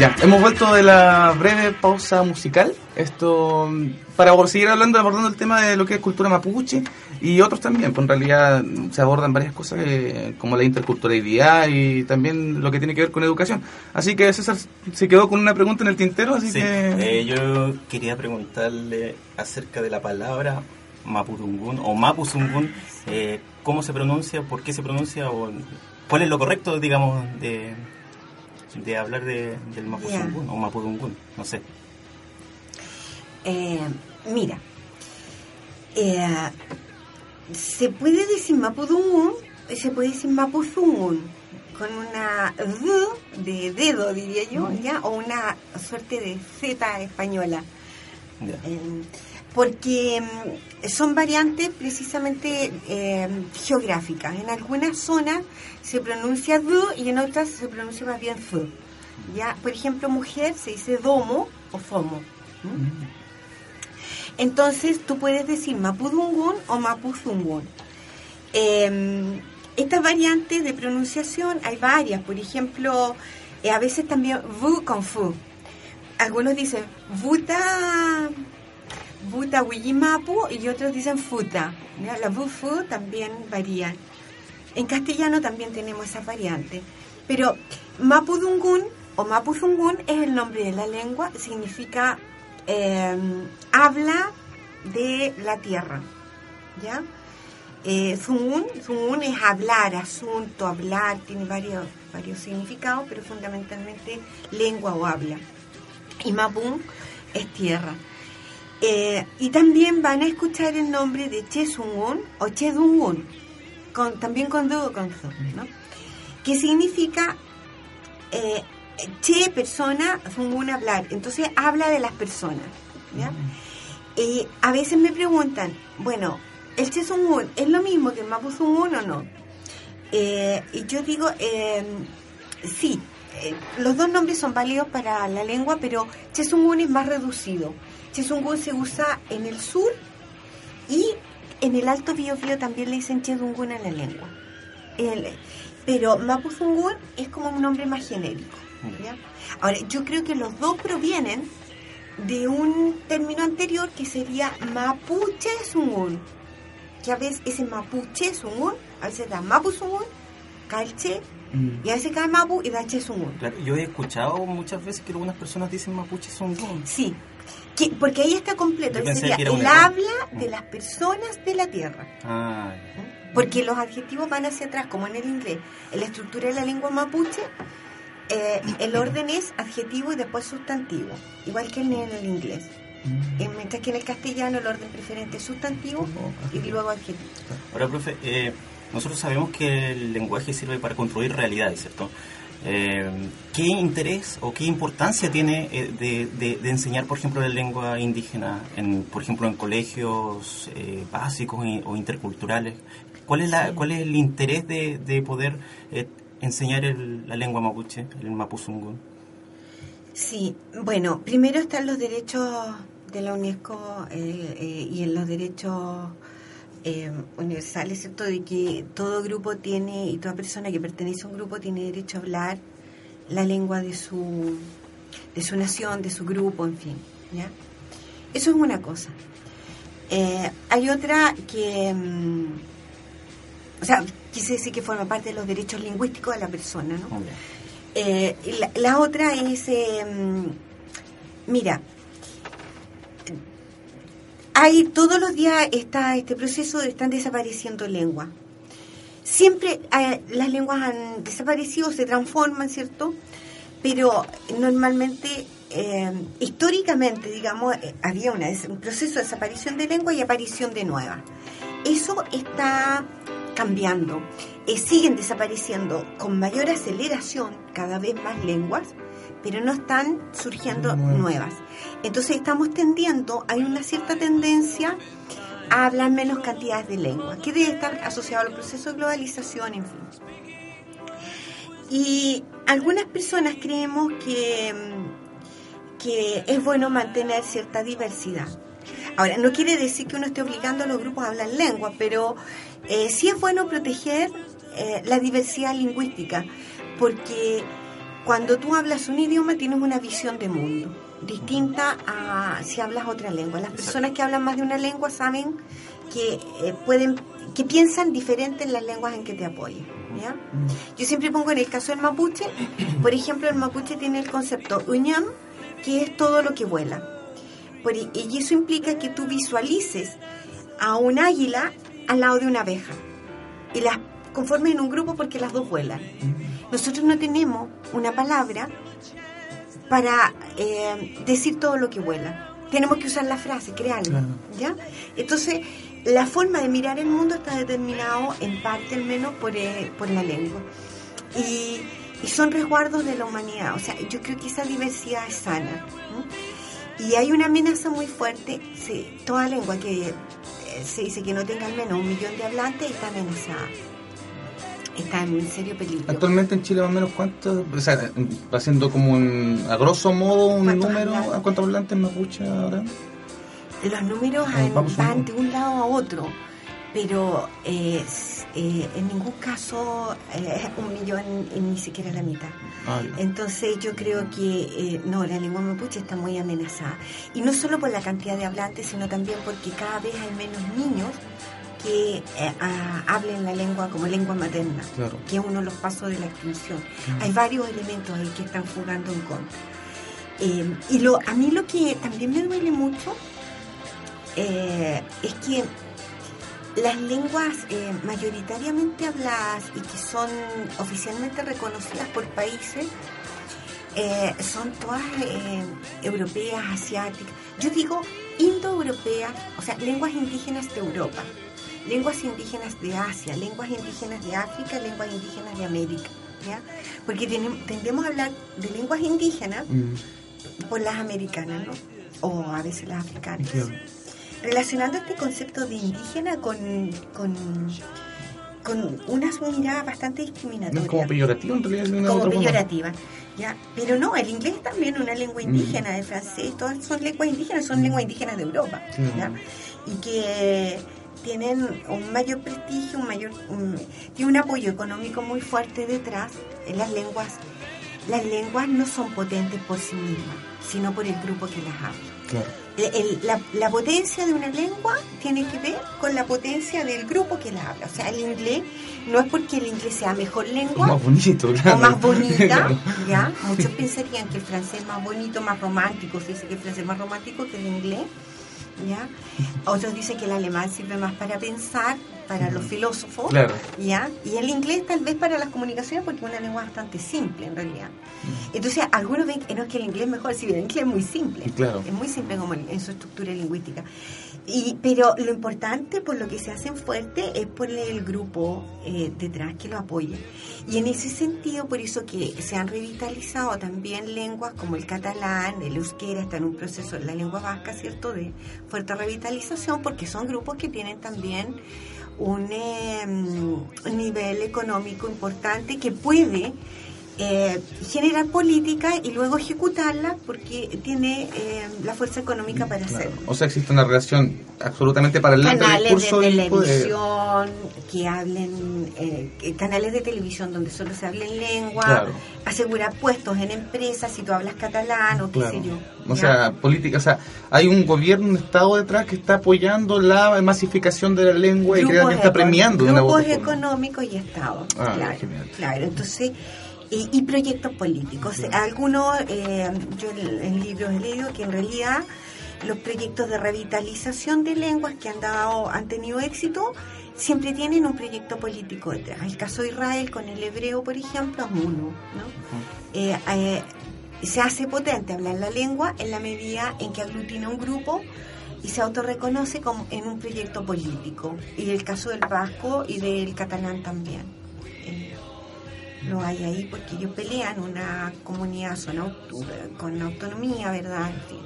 Ya, hemos vuelto de la breve pausa musical. Esto mm, para seguir hablando, abordando el tema de lo que es cultura mapuche y otros también. Pues en realidad mm, se abordan varias cosas eh, como la interculturalidad y también lo que tiene que ver con educación. Así que César se quedó con una pregunta en el tintero, así Sí, que eh, yo quería preguntarle acerca de la palabra Mapudungun o Mapuzungun, eh, ¿cómo se pronuncia? ¿Por qué se pronuncia? O, ¿Cuál es lo correcto, digamos, de, de hablar de, del Mapuzungun o Mapudungun? No sé. Eh, mira, eh, se puede decir Mapudungun, se puede decir Mapuzungun, con una D de dedo, diría yo, ¿ya? o una suerte de Z española. Eh, porque mm, son variantes precisamente eh, geográficas. En algunas zonas se pronuncia D y en otras se pronuncia más bien F. ¿ya? Por ejemplo, mujer se dice domo o fomo. Entonces tú puedes decir Mapudungun o Mapuzungun. Eh, estas variantes de pronunciación hay varias, por ejemplo, eh, a veces también vu con fu. Algunos dicen vuta, vuta wiyimapu y otros dicen futa. La vu fu también varían. En castellano también tenemos esas variantes. Pero Mapudungun o Mapuzungun es el nombre de la lengua, significa eh, habla de la tierra. ¿Ya? Eh, Zungun, Zungun es hablar, asunto, hablar, tiene varios, varios significados, pero fundamentalmente lengua o habla. Y Mapun es tierra. Eh, y también van a escuchar el nombre de Chesungun o Chedungun, con, también con du o con zu, ¿no? que significa eh, Che, persona, Zungun, hablar. Entonces habla de las personas. ¿ya? A veces me preguntan, bueno, ¿el Che Zungun es lo mismo que el Mapu Zungun o no? Eh, y yo digo, eh, sí, los dos nombres son válidos para la lengua, pero Che Zungun es más reducido. Che Zungun se usa en el sur y en el Alto Biobío también le dicen Che Zungun en la lengua. El- pero Mapu Zungun es como un nombre más genérico. ¿ya? Ahora, yo creo que los dos provienen de un término anterior que sería Mapuche Zungun. Que a veces ese Mapuche Zungun, a veces da Mapu Zungun, cae el Che, Mm. y a veces cae Mapu y da Che Zungun. Claro, yo he escuchado muchas veces que algunas personas dicen mapuche son Sí, que- porque ahí está completo. Yo sería que habla de Mm. las personas de la tierra. Ah. Porque los adjetivos van hacia atrás, como en el inglés. En la estructura de la lengua mapuche, eh, el orden es adjetivo y después sustantivo, igual que en el inglés. Eh, mientras que en el castellano el orden preferente es sustantivo y luego adjetivo. Ahora, profe, eh, nosotros sabemos que el lenguaje sirve para construir realidades, ¿cierto? Eh, ¿Qué interés o qué importancia tiene eh, de, de- de enseñar, por ejemplo, la lengua indígena, en, por ejemplo, en colegios eh, básicos y- o interculturales? ¿Cuál es, la, cuál es el interés de, de poder eh, enseñar el- la lengua mapuche, el mapuzungún? Sí, bueno, primero están los derechos de la UNESCO eh, eh, y en los derechos eh, universales, ¿cierto? De que todo grupo tiene y toda persona que pertenece a un grupo tiene derecho a hablar la lengua de su, de su nación, de su grupo, en fin, ¿ya? Eso es una cosa. Eh, hay otra que, mm, o sea, quise decir que forma parte de los derechos lingüísticos de la persona, ¿no? Eh, la, la otra es, mm, mira, hay todos los días está este proceso de están desapareciendo lenguas. Siempre eh, las lenguas han desaparecido, se transforman, ¿cierto? Pero normalmente, eh, históricamente, digamos, eh, había un proceso de desaparición de lengua y aparición de nuevas. Eso está cambiando. Siguen desapareciendo con mayor aceleración cada vez más lenguas, pero no están surgiendo Nuevas. nuevas. Entonces estamos tendiendo, hay una cierta tendencia a hablar menos cantidades de lenguas, que debe estar asociado al proceso de globalización, en fin. Y algunas personas creemos que, que es bueno mantener cierta diversidad. Ahora, no quiere decir que uno esté obligando a los grupos a hablar lengua, pero eh, sí es bueno proteger eh, la diversidad lingüística, porque cuando tú hablas un idioma tienes una visión de mundo distinta a si hablas otra lengua. Las personas que hablan más de una lengua saben que eh, pueden que piensan diferente en las lenguas en que te apoyan. ¿ya? Yo siempre pongo en el caso del mapuche, por ejemplo, el mapuche tiene el concepto uñam, que es todo lo que vuela. Por- y eso implica que tú visualices a un águila al lado de una abeja y las conformes en un grupo porque las dos vuelan. Nosotros no tenemos una palabra para eh, decir todo lo que vuela. Tenemos que usar la frase, crearla. ¿ya? Entonces, la forma de mirar el mundo está determinado, en parte al menos, por, eh, por la lengua. Y, y son resguardos de la humanidad. O sea, yo creo que esa diversidad es sana. ¿no? Y hay una amenaza muy fuerte. Sí, toda lengua que eh, se dice que no tenga al menos un millón de hablantes está amenazada. Está en serio peligro. Actualmente en Chile más o menos cuántos, o sea, haciendo como un, a grosso modo un ¿Cuántos número, hablantes? ¿a cuántos hablantes mapuche ahora? Los números vamos van un- de un lado a otro, pero eh, eh, en ningún caso eh, un millón y ni siquiera la mitad. Ah. Entonces yo creo que eh, no, la lengua mapuche está muy amenazada. Y no solo por la cantidad de hablantes, sino también porque cada vez hay menos niños que eh, hablen la lengua como lengua materna, Claro. que es uno de los pasos de la extinción. Hay varios elementos ahí que están jugando en contra. Eh, y lo, a mí lo que también me duele mucho eh, es que las lenguas mayoritariamente habladas y que son oficialmente reconocidas por países eh, son todas eh, europeas, asiáticas. Yo digo indoeuropeas, o sea, lenguas indígenas de Europa, lenguas indígenas de Asia, lenguas indígenas de África, lenguas indígenas de América. ¿ya? Porque tendemos a hablar de lenguas indígenas Mm, por las americanas, ¿no? O a veces las africanas. Relacionando este concepto de indígena con, con, con una mirada bastante No discriminatoria. como en realidad. u como forma. peyorativa. ¿ya? Pero no, el inglés es también una lengua indígena, el francés, todas son lenguas indígenas, son lenguas indígenas de Europa. Y que tienen un mayor prestigio, un mayor, un- tiene un apoyo económico muy fuerte detrás en las lenguas. Las lenguas no son potentes por sí mismas, sino por el grupo que las habla. Claro. El- el- la, la potencia de una lengua tiene que ver con la potencia del grupo que la habla. O sea, el inglés no es porque el inglés sea mejor O lengua más bonito, claro. o más bonita, Claro. ¿ya? Muchos pensarían que el francés es más bonito, más romántico, se dice que el francés es más romántico que el inglés, ¿ya? Otros dicen que el alemán sirve más para pensar, para los filósofos, Claro. ¿ya? Y el inglés tal vez para las comunicaciones porque es una lengua bastante simple en realidad. Entonces, algunos ven que no es que el inglés es mejor, si bien el inglés es muy simple, Claro. es muy simple como en su estructura lingüística. Y, pero lo importante, por lo que se hacen fuerte, es por el grupo eh, detrás que lo apoya. Y en ese sentido, por eso que se han revitalizado también lenguas como el catalán, el euskera, está en un proceso, la lengua vasca, ¿cierto?, de fuerte revitalización, porque son grupos que tienen también un eh, mm, nivel económico importante que puede eh, generar política y luego ejecutarla porque tiene eh, la fuerza económica para Claro. hacerlo. O sea, existe una relación absolutamente paralela entre el Canales de el poder. televisión que hablen, eh, canales de televisión donde solo se habla en lengua, Claro. asegurar puestos en empresas si tú hablas catalán o qué Claro. sé yo. O ¿ya? sea, política, o sea, hay un gobierno, un Estado detrás que está apoyando la masificación de la lengua y que está premiando de una u grupos económicos y estados Ah, claro, genial. claro entonces y, y proyectos políticos algunos eh, yo en, en libros he leído que en realidad los proyectos de revitalización de lenguas que han dado han tenido éxito siempre tienen un proyecto político detrás el caso de Israel con el hebreo por ejemplo es uno ¿no? Eh, eh, se hace potente hablar la lengua en la medida en que aglutina un grupo y se autorreconoce como en un proyecto político. Y el caso del vasco y del catalán también. Eh, lo hay ahí porque ellos pelean una comunidad son auto- con autonomía, ¿verdad? En fin.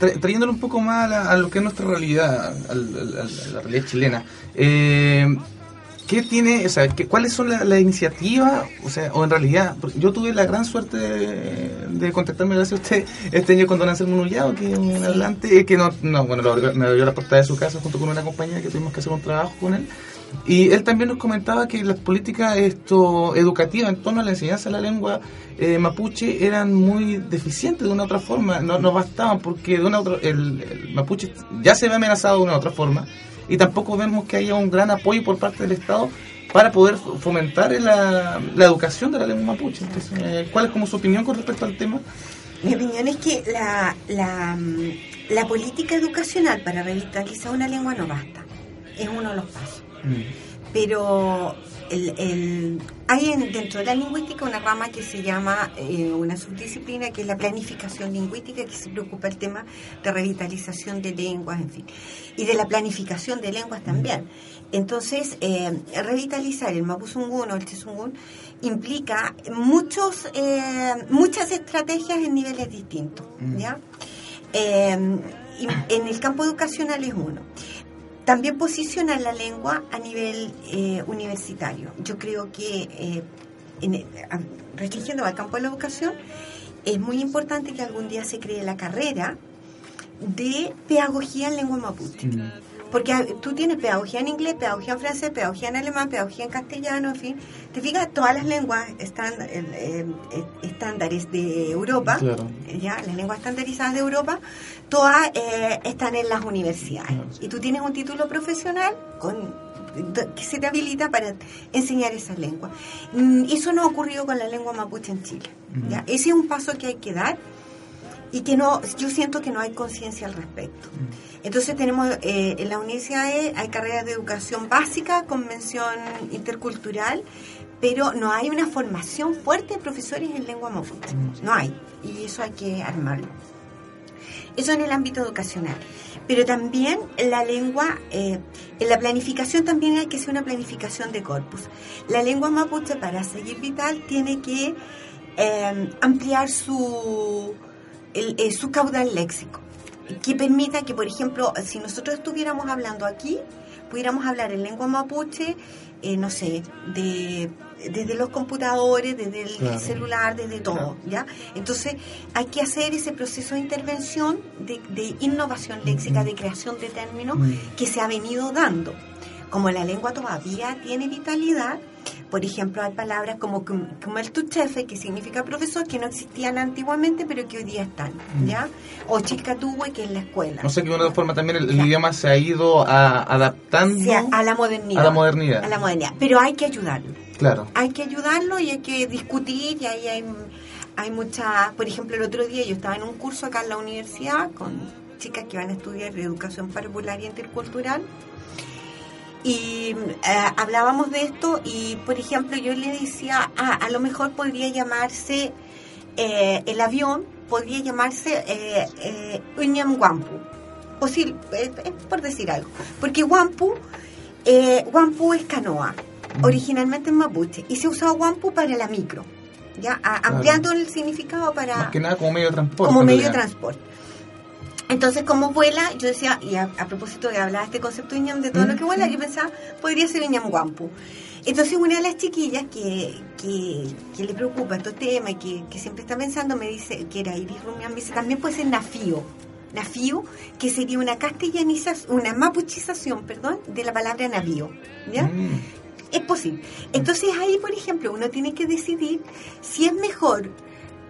Tra- trayéndolo un poco más a, la- a lo que es nuestra realidad, al- al- al- a la realidad chilena. Eh, ¿Qué tiene, o sea, qué- cuáles son las la iniciativas, o sea, o en realidad, yo tuve la gran suerte de, de contactarme gracias a usted este año con don Anselmo Nullado, que es un hablante, eh, que no, no bueno, lo me abrió la puerta de su casa junto con una compañera que tuvimos que hacer un trabajo con él. Y él también nos comentaba que las políticas esto educativas en torno a la enseñanza de la lengua eh, mapuche eran muy deficientes de una u otra forma, no, no bastaban porque de una otra, el, mapuche ya se ve amenazado de una u otra forma y tampoco vemos que haya un gran apoyo por parte del Estado para poder fomentar la, la educación de la lengua mapuche. Entonces, eh, ¿Cuál es como su opinión con respecto al tema? Mi opinión es que la, la, la política educacional para revitalizar una lengua no basta. Es uno de los pasos. Pero el, el- hay en- dentro de la lingüística una rama que se llama eh, una subdisciplina que es la planificación lingüística que se preocupa el tema de revitalización de lenguas, en fin, y de la planificación de lenguas también. Entonces, eh, revitalizar el mapuzungún o el chizungún implica muchos, eh, muchas estrategias en niveles distintos, ¿ya? Eh, y en el campo educacional es uno. También posicionar la lengua a nivel eh, universitario. Yo creo que, eh, en- a- restringiendo al campo de la educación, es muy importante que algún día se cree la carrera de pedagogía en lengua mapuche. Mm. Porque tú tienes pedagogía en inglés, pedagogía en francés, pedagogía en alemán, pedagogía en castellano, en fin. Te fijas, todas las lenguas están, eh, estándares de Europa, Claro. ya, las lenguas estandarizadas de Europa, todas eh, están en las universidades. Claro. Y tú tienes un título profesional con que se te habilita para enseñar esas lenguas. Mm, Eso no ha ocurrido con la lengua mapuche en Chile. ¿ya? Ese es un paso que hay que dar y que no yo siento que no hay conciencia al respecto. Entonces tenemos eh, en la universidad hay carreras de educación básica con mención intercultural, pero no hay una formación fuerte de profesores en lengua mapuche. No hay. Y eso hay que armarlo. Eso en el ámbito educacional. Pero también la lengua, eh, en la planificación también hay que hacer una planificación de corpus. La lengua mapuche para seguir vital tiene que eh, ampliar su, el- eh, su caudal léxico, que permita que, por ejemplo, si nosotros estuviéramos hablando aquí, pudiéramos hablar en lengua mapuche, eh, no sé, de desde los computadores, desde el Claro. celular, desde todo, ¿ya? Entonces hay que hacer ese proceso de intervención, de, de innovación léxica, de creación de términos que se ha venido dando. Como la lengua todavía tiene vitalidad, por ejemplo, hay palabras como kumeltuchefe, que significa profesor, que no existían antiguamente, pero que hoy día están, ¿ya? O chilcatuwe, que es la escuela. No sé que de una forma también el, el idioma se ha ido a- adaptando O sea, a la modernidad. a la modernidad. A la modernidad. Pero hay que ayudarlo. Claro. Hay que ayudarlo y hay que discutir y ahí hay, hay mucha... Por ejemplo, el otro día yo estaba en un curso acá en la universidad con chicas que van a estudiar educación popular y intercultural y eh, hablábamos de esto y, por ejemplo, yo le decía, ah, a lo mejor podría llamarse eh, el avión, podría llamarse eh, eh, Uñam Wampu. Posible, por decir algo. Porque Wampu, eh, Wampu es canoa, originalmente en mapuche, y se usaba Wampu para la micro, ya A- ampliando el significado para Más que nada como medio de transporte. como medio de transporte. Entonces, como vuela, yo decía, y a, a propósito de hablar de este concepto de ñam, de todo lo que vuela, yo pensaba, podría ser ñam guampu. Entonces, una de las chiquillas que, que, que le preocupa estos temas y que, que siempre está pensando, me dice, que era Iris Rumian, me dice, también puede ser nafío. Nafío, que sería una castellanización, una mapuchización, perdón, de la palabra navío. ¿Ya? Mm. Es posible. Entonces ahí, por ejemplo, uno tiene que decidir si es mejor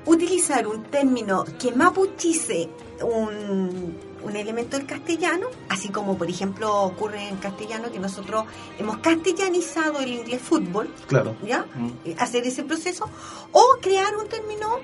utilizar un término que mapuchice un, un elemento del castellano, así como por ejemplo ocurre en castellano que nosotros hemos castellanizado el inglés fútbol, Claro. ¿ya? Mm. Eh, Hacer ese proceso, o crear un término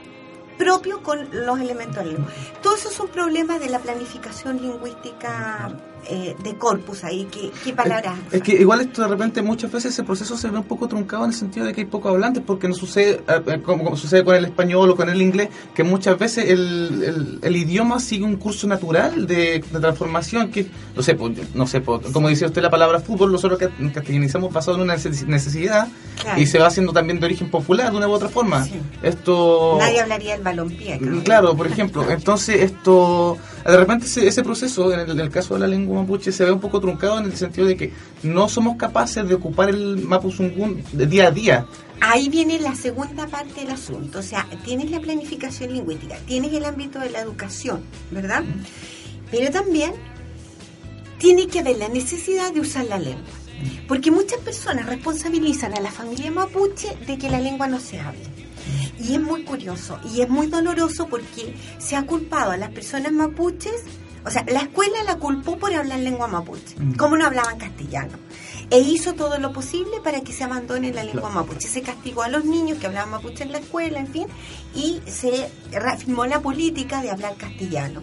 propio con los elementos de la lengua. Todos esos son problemas de la planificación lingüística eh, de corpus ahí, ¿qué, qué palabras? Es que igual esto de repente muchas veces ese proceso se ve un poco truncado en el sentido de que hay pocos hablantes porque no sucede eh, eh, como, como sucede con el español o con el inglés que muchas veces el, el- el idioma sigue un curso natural de, de transformación que no sé pues, no sé pues, como decía usted la palabra fútbol nosotros que castellanizamos basado en una neces- necesidad Claro. y se va haciendo también de origen popular de una u otra forma Sí. esto Nadie hablaría del balompié. Mm, Claro, por ejemplo, entonces esto, de repente ese, ese proceso, en el, en el caso de la lengua mapuche, se ve un poco truncado en el sentido de que no somos capaces de ocupar el mapuzungún de día a día. Ahí viene la segunda parte del asunto. O sea, tienes la planificación lingüística, tienes el ámbito de la educación, ¿verdad? Pero también tiene que haber la necesidad de usar la lengua. Porque muchas personas responsabilizan a la familia mapuche de que la lengua no se hable. Y es muy curioso y es muy doloroso porque se ha culpado a las personas mapuches, o sea, la escuela la culpó por hablar lengua mapuche, Mm. como no hablaban castellano. E hizo todo lo posible para que se abandone la lengua mapuche. Se castigó a los niños que hablaban mapuche en la escuela, en fin, y se reafirmó la política de hablar castellano.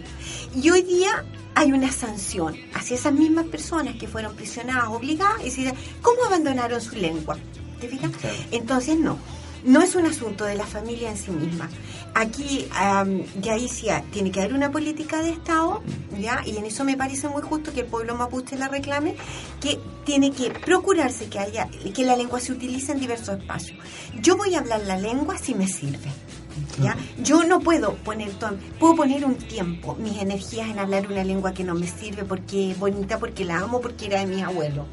Y hoy día hay una sanción hacia esas mismas personas que fueron prisionadas, obligadas, y decir, ¿cómo abandonaron su lengua? ¿Te fijas? Claro. Entonces, no. No es un asunto de la familia en sí misma. Aquí, am, ya ahí sí ah, tiene que haber una política de Estado, ¿ya? Y en eso me parece muy justo que el pueblo mapuche la reclame, que tiene que procurarse que haya, que la lengua se utilice en diversos espacios. Yo voy a hablar la lengua si me sirve. ¿Ya? Yo no puedo poner puedo poner un tiempo, mis energías en hablar una lengua que no me sirve porque es bonita, porque la amo, porque era de mi abuelo.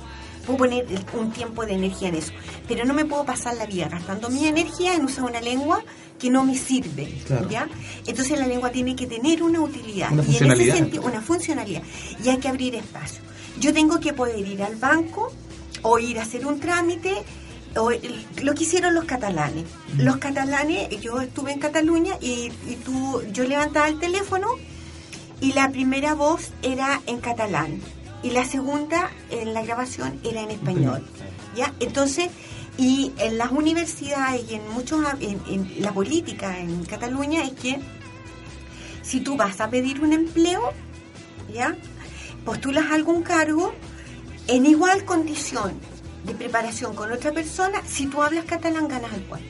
Puedo poner un tiempo de energía en eso, pero no me puedo pasar la vida gastando mi energía en usar una lengua que no me sirve, Claro. ¿ya? Entonces la lengua tiene que tener una utilidad Una y en ese sentido una funcionalidad y hay que abrir espacio. Yo tengo que poder ir al banco o ir a hacer un trámite o lo que hicieron los catalanes. Los catalanes, yo estuve en Cataluña y, y tú, yo levantaba el teléfono y la primera voz era en catalán y la segunda en la grabación era en español. ¿Ya? Entonces, y en las universidades y en muchos en, en la política en Cataluña es que si tú vas a pedir un empleo, ¿ya? Postulas algún cargo en igual condición de preparación con otra persona, si tú hablas catalán ganas el puesto,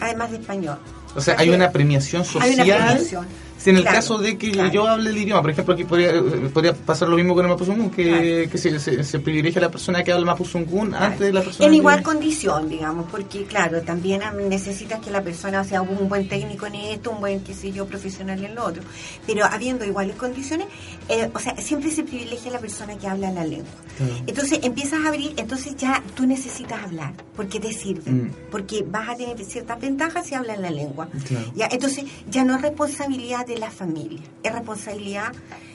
además de español. O sea, hay una premiación social. Hay una premiación. Si en el Claro, caso de que claro. yo hable el idioma, por ejemplo, aquí podría, podría pasar lo mismo con el Mapuzungún, que, Claro. que se, se, se privilegia a la persona que habla Mapuzungún Claro. antes de la persona En que- igual condición, digamos, porque claro, también am- necesitas que la persona sea un buen técnico en esto, un buen, qué sé yo, profesional en lo otro. Pero habiendo iguales condiciones, eh, o sea, siempre se privilegia a la persona que habla la lengua. Entonces empiezas a abrir, entonces ya tú necesitas hablar, porque te sirve, Mm. porque vas a tener ciertas ventajas si hablas la lengua. Ya, entonces ya no es responsabilidad de la familia, es responsabilidad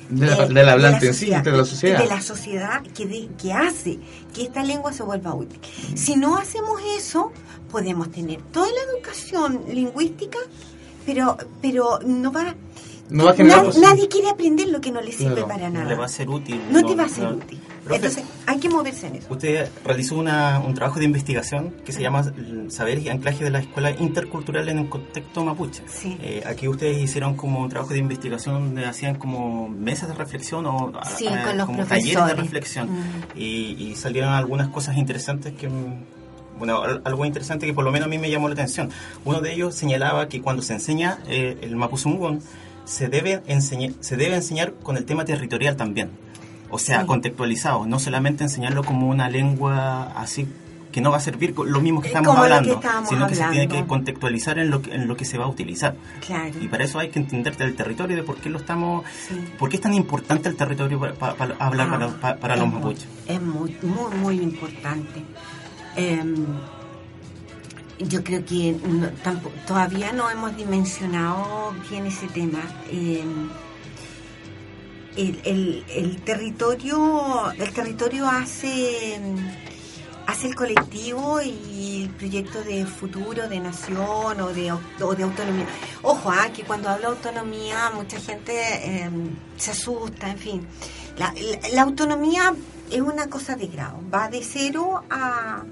De la- eh, del hablante la en sí, sociedad, de la sociedad. de la sociedad que, de- que hace que esta lengua se vuelva útil. Si no hacemos eso, podemos tener toda la educación lingüística, pero pero no va No va a generar nadie, posi- nadie quiere aprender lo que no le sirve Claro, para No nada. le va a ser útil. No te va a ser no. útil. Profe, Entonces, hay que moverse en eso. Usted realizó una- un trabajo de investigación que se llama Saberes y Anclaje de la Escuela Intercultural en el Contexto Mapuche. Sí. Eh, aquí ustedes hicieron como un trabajo de investigación donde hacían como mesas de reflexión o Sí, a- con los como talleres de reflexión. Mm. Y, y salieron algunas cosas interesantes que... Bueno, al- algo interesante que por lo menos a mí me llamó la atención. Uno de ellos señalaba que cuando se enseña eh, el mapuzungún, se debe, enseñar, se debe enseñar con el tema territorial también. O sea, Sí. contextualizado, no solamente enseñarlo como una lengua así que no va a servir con lo mismo que Eh, estamos como que hablando, estábamos sino que se tiene hablando. que contextualizar en lo que, en lo que se va a utilizar. Claro. Y para eso hay que entender del territorio, de por qué lo estamos, Sí. por qué es tan importante el territorio para, para- para hablar Ah, para, para- los mapuches. Es muy, muy, muy importante. Em, yo creo que no- tampo- todavía no hemos dimensionado bien ese tema. Em, el, el- territorio, el territorio hace, hace el colectivo y el proyecto de futuro, de nación o de, o de autonomía. Ojo, ah, que cuando hablo de autonomía mucha gente em, se asusta, en fin. La autonomía es una cosa de grado, va de cero a,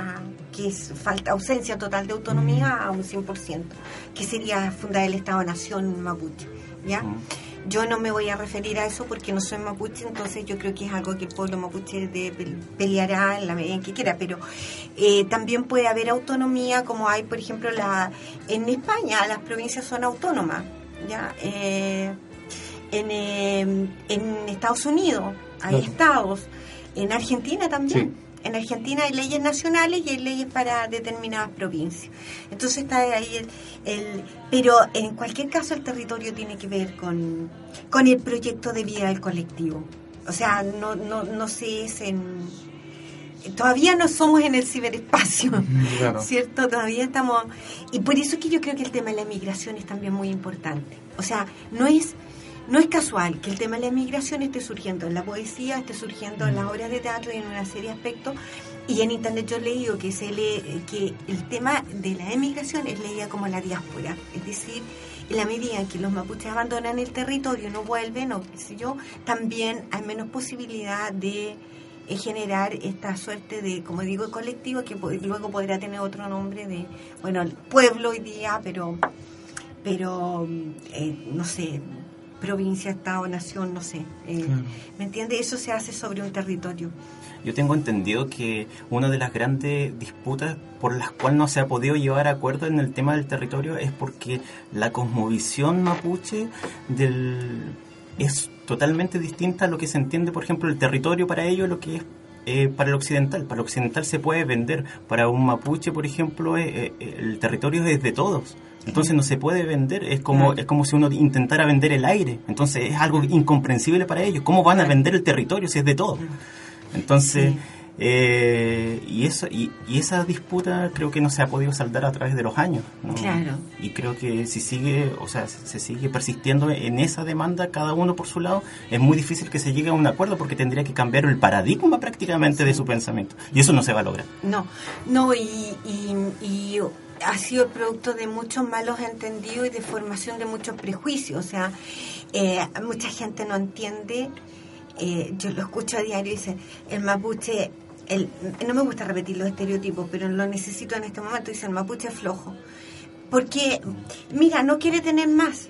a que es falta ausencia total de autonomía a un 100%, que sería fundar el Estado-Nación mapuche. ¿ya? Mm. Yo no me voy a referir a eso porque no soy mapuche, entonces yo creo que es algo que el pueblo mapuche de- pe- peleará en la medida en que quiera, pero eh, también puede haber autonomía como hay, por ejemplo, la en España las provincias son autónomas, ¿ya? Eh, en, eh, en Estados Unidos hay Claro. estados, en Argentina también. Sí. En Argentina hay leyes nacionales y hay leyes para determinadas provincias. Entonces está ahí el, el- pero en cualquier caso el territorio tiene que ver con, con el proyecto de vida del colectivo. O sea, no, no, no se es en todavía no somos en el ciberespacio. Claro. ¿Cierto? Todavía estamos... Y por eso es que yo creo que el tema de la migración es también muy importante. O sea, no es, no es casual que el tema de la migración esté surgiendo en la poesía, esté surgiendo en las obras de teatro y en una serie de aspectos. Y en internet yo he leído que, se lee, que el tema de la emigración es leída como la diáspora. Es decir, en la medida en que los mapuches abandonan el territorio, no vuelven, o qué sé yo, también hay menos posibilidad de eh, generar esta suerte de, como digo, colectivo que luego podrá tener otro nombre de, bueno, el pueblo hoy día, pero, pero eh, no sé, provincia, estado, nación, no sé. eh, Claro. ¿Me entiende? Eso se hace sobre un territorio. Yo tengo entendido que una de las grandes disputas por las cuales no se ha podido llevar a acuerdo en el tema del territorio es porque la cosmovisión mapuche del, es totalmente distinta a lo que se entiende, por ejemplo, el territorio para ellos, lo que es eh, para el occidental. Para el occidental se puede vender. Para un mapuche, por ejemplo, eh, eh, el territorio es de todos. Entonces no se puede vender, es como, es como si uno intentara vender el aire. Entonces es algo incomprensible para ellos. ¿Cómo van a vender el territorio si es de todos? Entonces, Sí. eh, y, eso, y, y esa disputa creo que no se ha podido saldar a través de los años. ¿no? Claro. Y creo que si sigue, o sea, se sigue persistiendo en esa demanda, cada uno por su lado, es muy difícil que se llegue a un acuerdo porque tendría que cambiar el paradigma prácticamente de su pensamiento. Y eso no se va a lograr. No, no, y, y, y ha sido producto de muchos malos entendidos y de formación de muchos prejuicios. O sea, eh, mucha gente no entiende, eh, yo lo escucho a diario y dice, el mapuche, el, no me gusta repetir los estereotipos, pero lo necesito en este momento, dice, el mapuche es flojo. Porque, mira, no quiere tener más.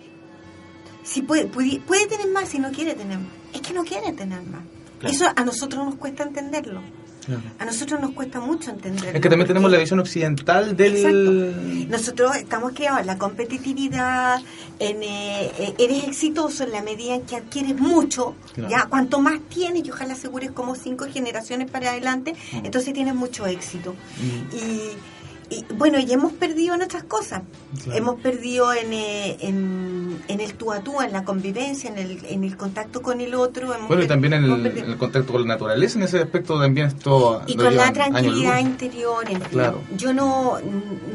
Si puede, puede, puede tener más si no quiere tener más. Es que no quiere tener más. Claro. Eso a nosotros nos cuesta entenderlo. A nosotros nos cuesta mucho entenderlo. Es que también tenemos la visión occidental del... Exacto. Nosotros estamos creados en la competitividad, en eh, eh, eres exitoso en la medida en que adquieres mucho, Claro. ya cuanto más tienes, y ojalá asegures como cinco generaciones para adelante, entonces tienes mucho éxito. Y, y, bueno, y hemos perdido en otras cosas. Claro. Hemos perdido en, eh, en, en el tú a tú, en la convivencia, en el, en el contacto con el otro. Hemos Bueno, y también en el, contacto con la naturaleza, en ese aspecto también esto... y con la tranquilidad interior, en fin. Claro. Yo no,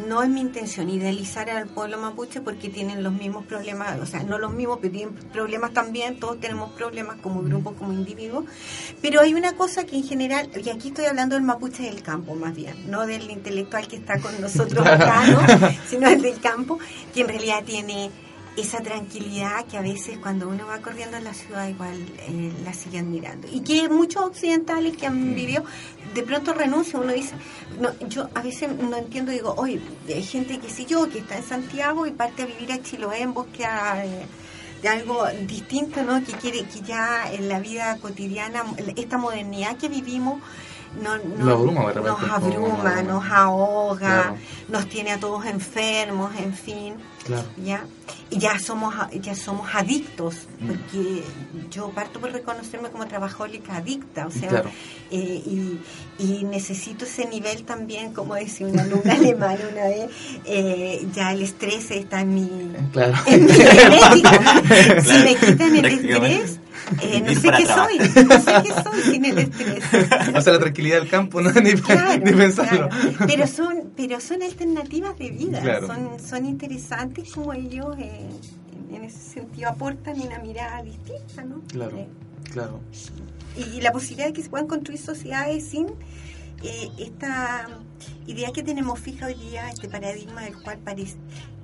no es mi intención idealizar al pueblo mapuche porque tienen los mismos problemas, o sea, no los mismos, pero tienen problemas también, todos tenemos problemas como grupo, como individuo. Pero hay una cosa que en general, y aquí estoy hablando del mapuche del campo más bien, no del intelectual que está con nosotros acá, ¿no? sino el del campo, que en realidad tiene esa tranquilidad que a veces cuando uno va corriendo en la ciudad igual eh, la siguen mirando y que muchos occidentales que han vivido de pronto renuncian uno dice no yo a veces no entiendo digo oye hay gente que sé yo que está en Santiago y parte a vivir a Chiloé en búsqueda de, de algo distinto no que quiere que ya en la vida cotidiana esta modernidad que vivimos no, no- abruma, nos abruma, ¿no? nos ahoga, Claro. nos tiene a todos enfermos, en fin Claro. ya y ya somos ya somos adictos Mm. porque yo parto por reconocerme como trabajólica adicta o sea Claro. eh, y, y necesito ese nivel también como decía una alumna alemana una vez eh, ya el estrés está en mi Claro. en mi genética si me quitan el estrés eh, no sé qué soy no sé qué soy sin el estrés o sea, la tranquilidad del campo, no ni, Claro, ni pensarlo. claro. Pero son, pero son alternativas de vida, Claro. son, son interesantes como ellos eh, en ese sentido aportan una mirada distinta, ¿no? Claro, Eh, claro. y, y la posibilidad de que se puedan construir sociedades sin eh, esta idea que tenemos fija hoy día, este paradigma del cual parece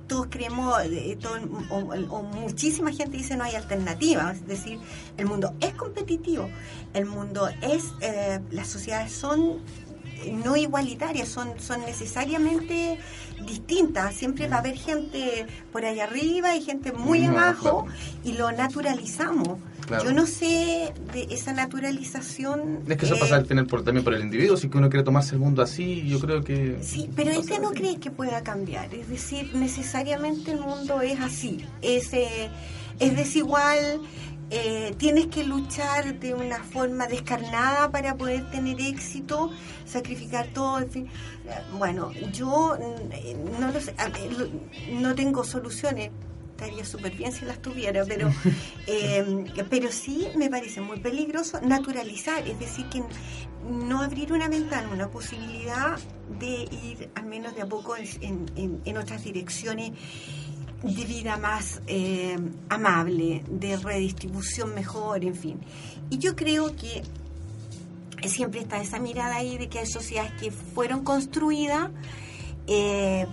todos creemos, eh, todo o, o muchísima gente dice no hay alternativa, es decir, el mundo es competitivo, el mundo es, eh, las sociedades son no igualitarias, son, son necesariamente distintas, siempre va a haber gente por allá arriba y gente muy abajo claro. y lo naturalizamos. Claro. Yo no sé de esa naturalización. Es que eso eh, pasa al final por, también por el individuo, si que uno quiere tomarse el mundo así, yo creo que... Sí, pero este no así. cree que pueda cambiar. Es decir, necesariamente el mundo es así. Es, eh, es desigual. Eh, tienes que luchar de una forma descarnada para poder tener éxito, sacrificar todo, en fin. Eh, Bueno, yo mm, no lo sé, no tengo soluciones. Estaría súper bien si las tuviera, pero, eh, pero sí me parece muy peligroso naturalizar, es decir, que no abrir una ventana, una posibilidad de ir al menos de a poco en, en- en- en otras direcciones de vida más eh, amable, de redistribución mejor, en fin. Y yo creo que siempre está esa mirada ahí de que hay sociedades que fueron construidas eh,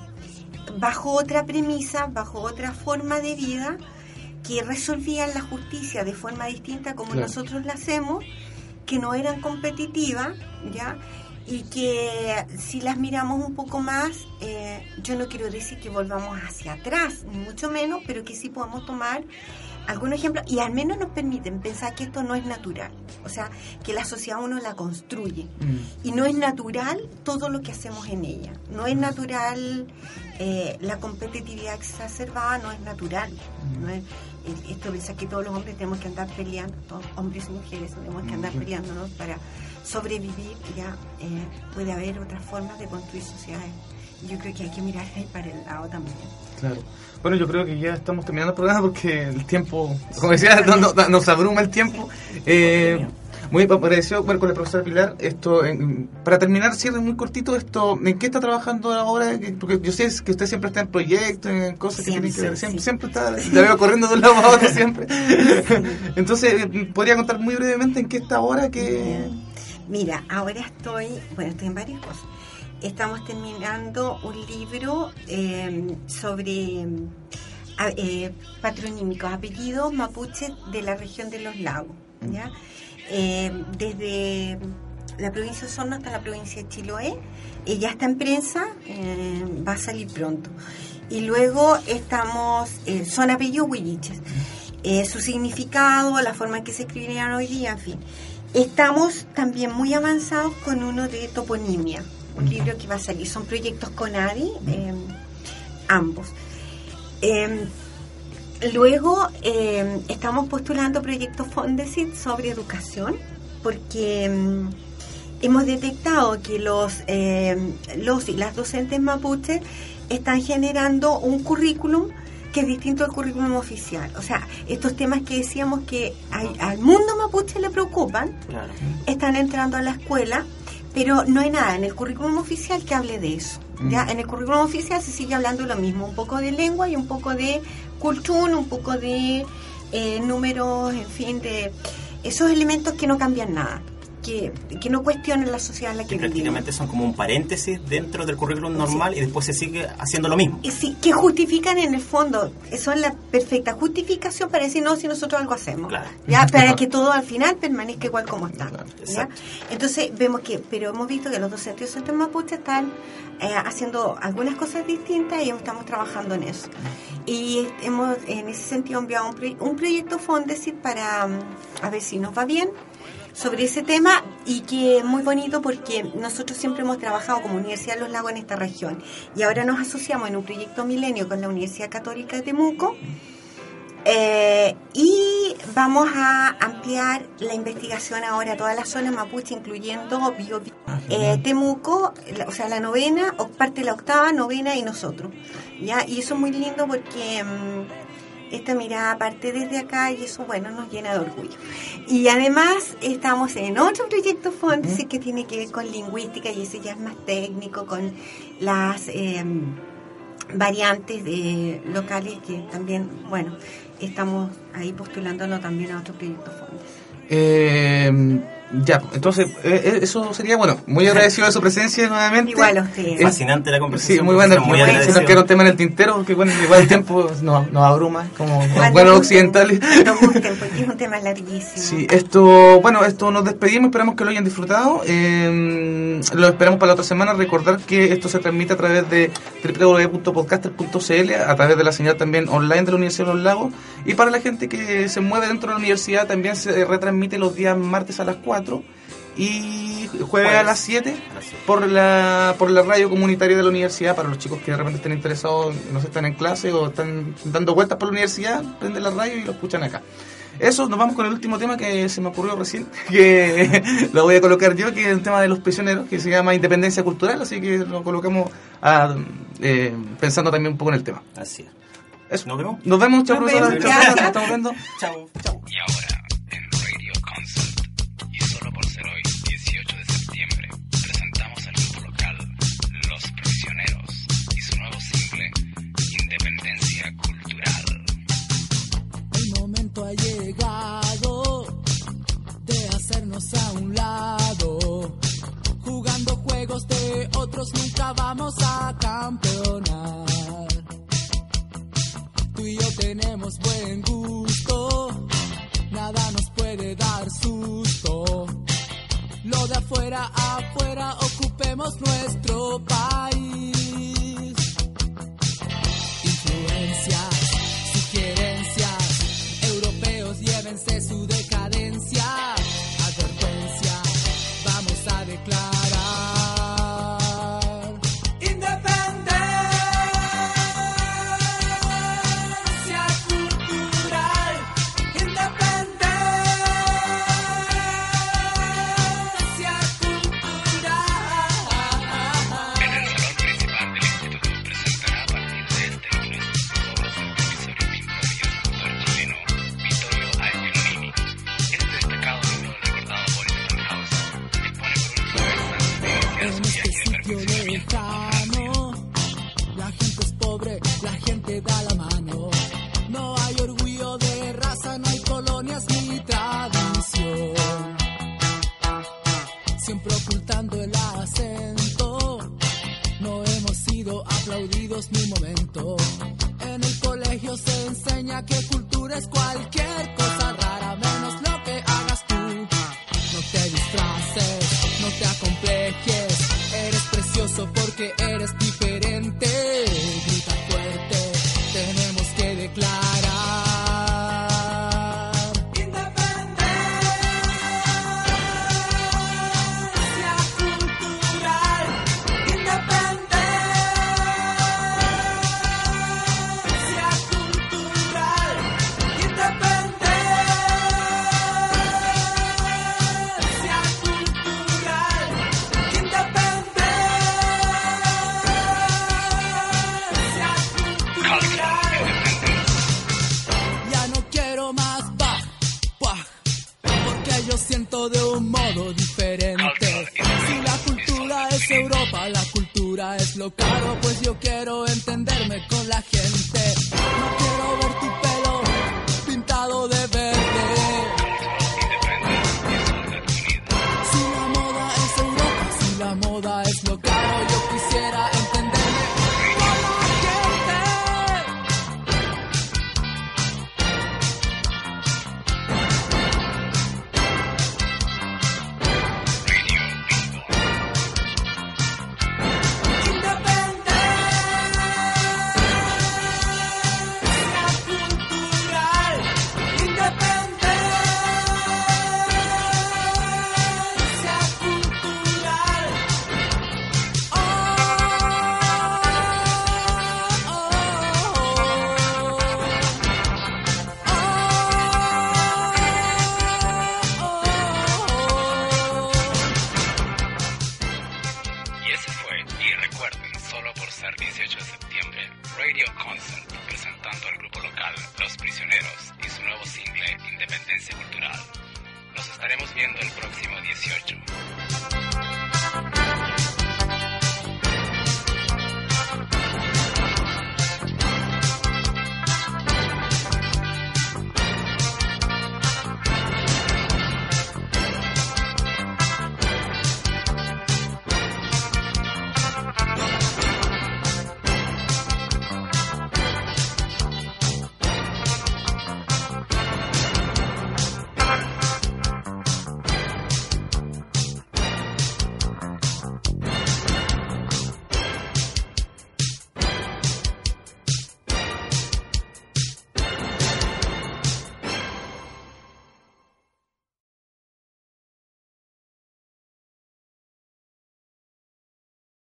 bajo otra premisa, bajo otra forma de vida, que resolvían la justicia de forma distinta como Claro. nosotros la hacemos, que no eran competitivas, ¿ya? Y que si las miramos un poco más, eh, yo no quiero decir que volvamos hacia atrás, ni mucho menos, pero que sí podamos tomar algunos ejemplos y al menos nos permiten pensar que esto no es natural, o sea, que la sociedad uno la construye Mm. y no es natural todo lo que hacemos en ella. No es natural eh, la competitividad exacerbada, no es natural. No es, eh, esto piensa que todos los hombres tenemos que andar peleando, todos hombres y mujeres tenemos que andar Ujú. peleándonos para sobrevivir. Ya eh, puede haber otras formas de construir sociedades. Yo creo que hay que mirar ahí para el lado también. Claro. Bueno, yo creo que ya estamos terminando el programa porque el tiempo, como decía, no- no- nos abruma el tiempo. Eh, Muy agradecido bueno, con la profesora Pilar. Esto, en- para terminar, cierre muy cortito esto. ¿En qué está trabajando ahora? Que- Porque yo sé que usted siempre está en proyectos, en cosas que Siempre, que ver. Siempre, sí. siempre está, la veo corriendo de un lado a otro siempre. Entonces, ¿podría contar muy brevemente en qué está ahora? Que... Mira, ahora estoy, bueno, estoy en varias cosas. Estamos terminando un libro eh, sobre a- eh, patronímicos, apellidos mapuches de la región de los lagos, ¿ya? Eh, desde la provincia de Osorno hasta la provincia de Chiloé, eh, ya está en prensa, va a salir pronto. Y luego estamos, eh, son apellidos huilliches, eh, su significado, la forma en que se escribirían hoy día, en fin. Estamos también muy avanzados con uno de toponimia, un libro que va a salir. Son proyectos con ADI, eh, ambos. Eh, luego eh, estamos postulando proyectos Fondesit sobre educación, porque hemos detectado que los, eh, los y las docentes mapuches están generando un currículum que es distinto al currículum oficial. O sea, estos temas que decíamos que hay- al mundo mapuche le preocupan, Claro. están entrando a la escuela, pero no hay nada en el currículum oficial que hable de eso. Ya Mm. en el currículum oficial se sigue hablando lo mismo, un poco de lengua y un poco de cultura, un poco de eh, números, en fin, de esos elementos que no cambian nada, que, que no cuestionan la sociedad en la Que que prácticamente son como un paréntesis dentro del currículum normal y después se sigue haciendo lo mismo. Y sí, que justifican en el fondo, son la perfecta justificación para decir no si nosotros algo hacemos. Claro. Ya, para que todo al final permanezca igual como está. Claro, ¿ya? exacto. Entonces vemos que, pero hemos visto que los docentes docentes mapuche están eh, haciendo algunas cosas distintas y estamos trabajando en eso. Y hemos en ese sentido enviado un, proy- un proyecto Fondesit para mm, a ver si nos va bien sobre ese tema y que es muy bonito porque nosotros siempre hemos trabajado como Universidad de los Lagos en esta región y ahora nos asociamos en un proyecto milenio con la Universidad Católica de Temuco eh, y vamos a ampliar la investigación ahora a toda la zona mapuche incluyendo Bio- Ah, eh. Temuco, la- o sea la novena, parte de la octava, novena y nosotros. ¿ya? Y eso es muy lindo porque mm, esta mirada parte desde acá y eso, bueno, nos llena de orgullo. Y además estamos en otro proyecto Fontes que tiene que ver con lingüística y ese ya es más técnico, con las eh, variantes de locales que también, bueno, estamos ahí postulándolo también a otro proyecto Fontes. Eh, ya, entonces, eh, eh, eso sería bueno. Muy agradecido de su presencia nuevamente. Igual a ustedes. Fascinante la conversación. Sí, muy bueno. profesora, muy Si nos queda un tema en el tintero, porque bueno, igual el tiempo nos, nos abruma, como buenos occidentales. Cuando gusten, un tema larguísimo. Sí, esto, bueno, esto nos despedimos, esperamos que lo hayan disfrutado. Eh, lo esperamos para la otra semana. Recordar que esto se transmite a través de www.podcaster.cl, a través de la señal también online de la Universidad de los Lagos. Y para la gente que se mueve dentro de la universidad, también se retransmite los días martes a las 4 y jueves a las 7 Gracias. por la, por la radio comunitaria de la universidad para los chicos que de repente estén interesados, no sé, están en clase o están dando vueltas por la universidad, prenden la radio y lo escuchan acá. Eso, nos vamos con el último tema que se me ocurrió recién, que lo voy a colocar yo, que es el tema de los prisioneros, que se llama Independencia Cultural, así que lo colocamos a, eh, pensando también un poco en el tema. Así es. Eso. Nos vemos. Nos vemos, chao, Nos vemos, Chao, estamos viendo. Chao. Chao. Y ahora, en Radio Consult, y solo por ser hoy, 18 de septiembre, presentamos al grupo local Los Prisioneros y su nuevo simple, Independencia Cultural. El momento de hacernos a un lado. Jugando juegos de otros nunca vamos a campeonar. Tú y yo tenemos buen gusto, nada nos puede dar susto. Lo de afuera afuera ocupemos nuestro país quiero entenderme con la gente.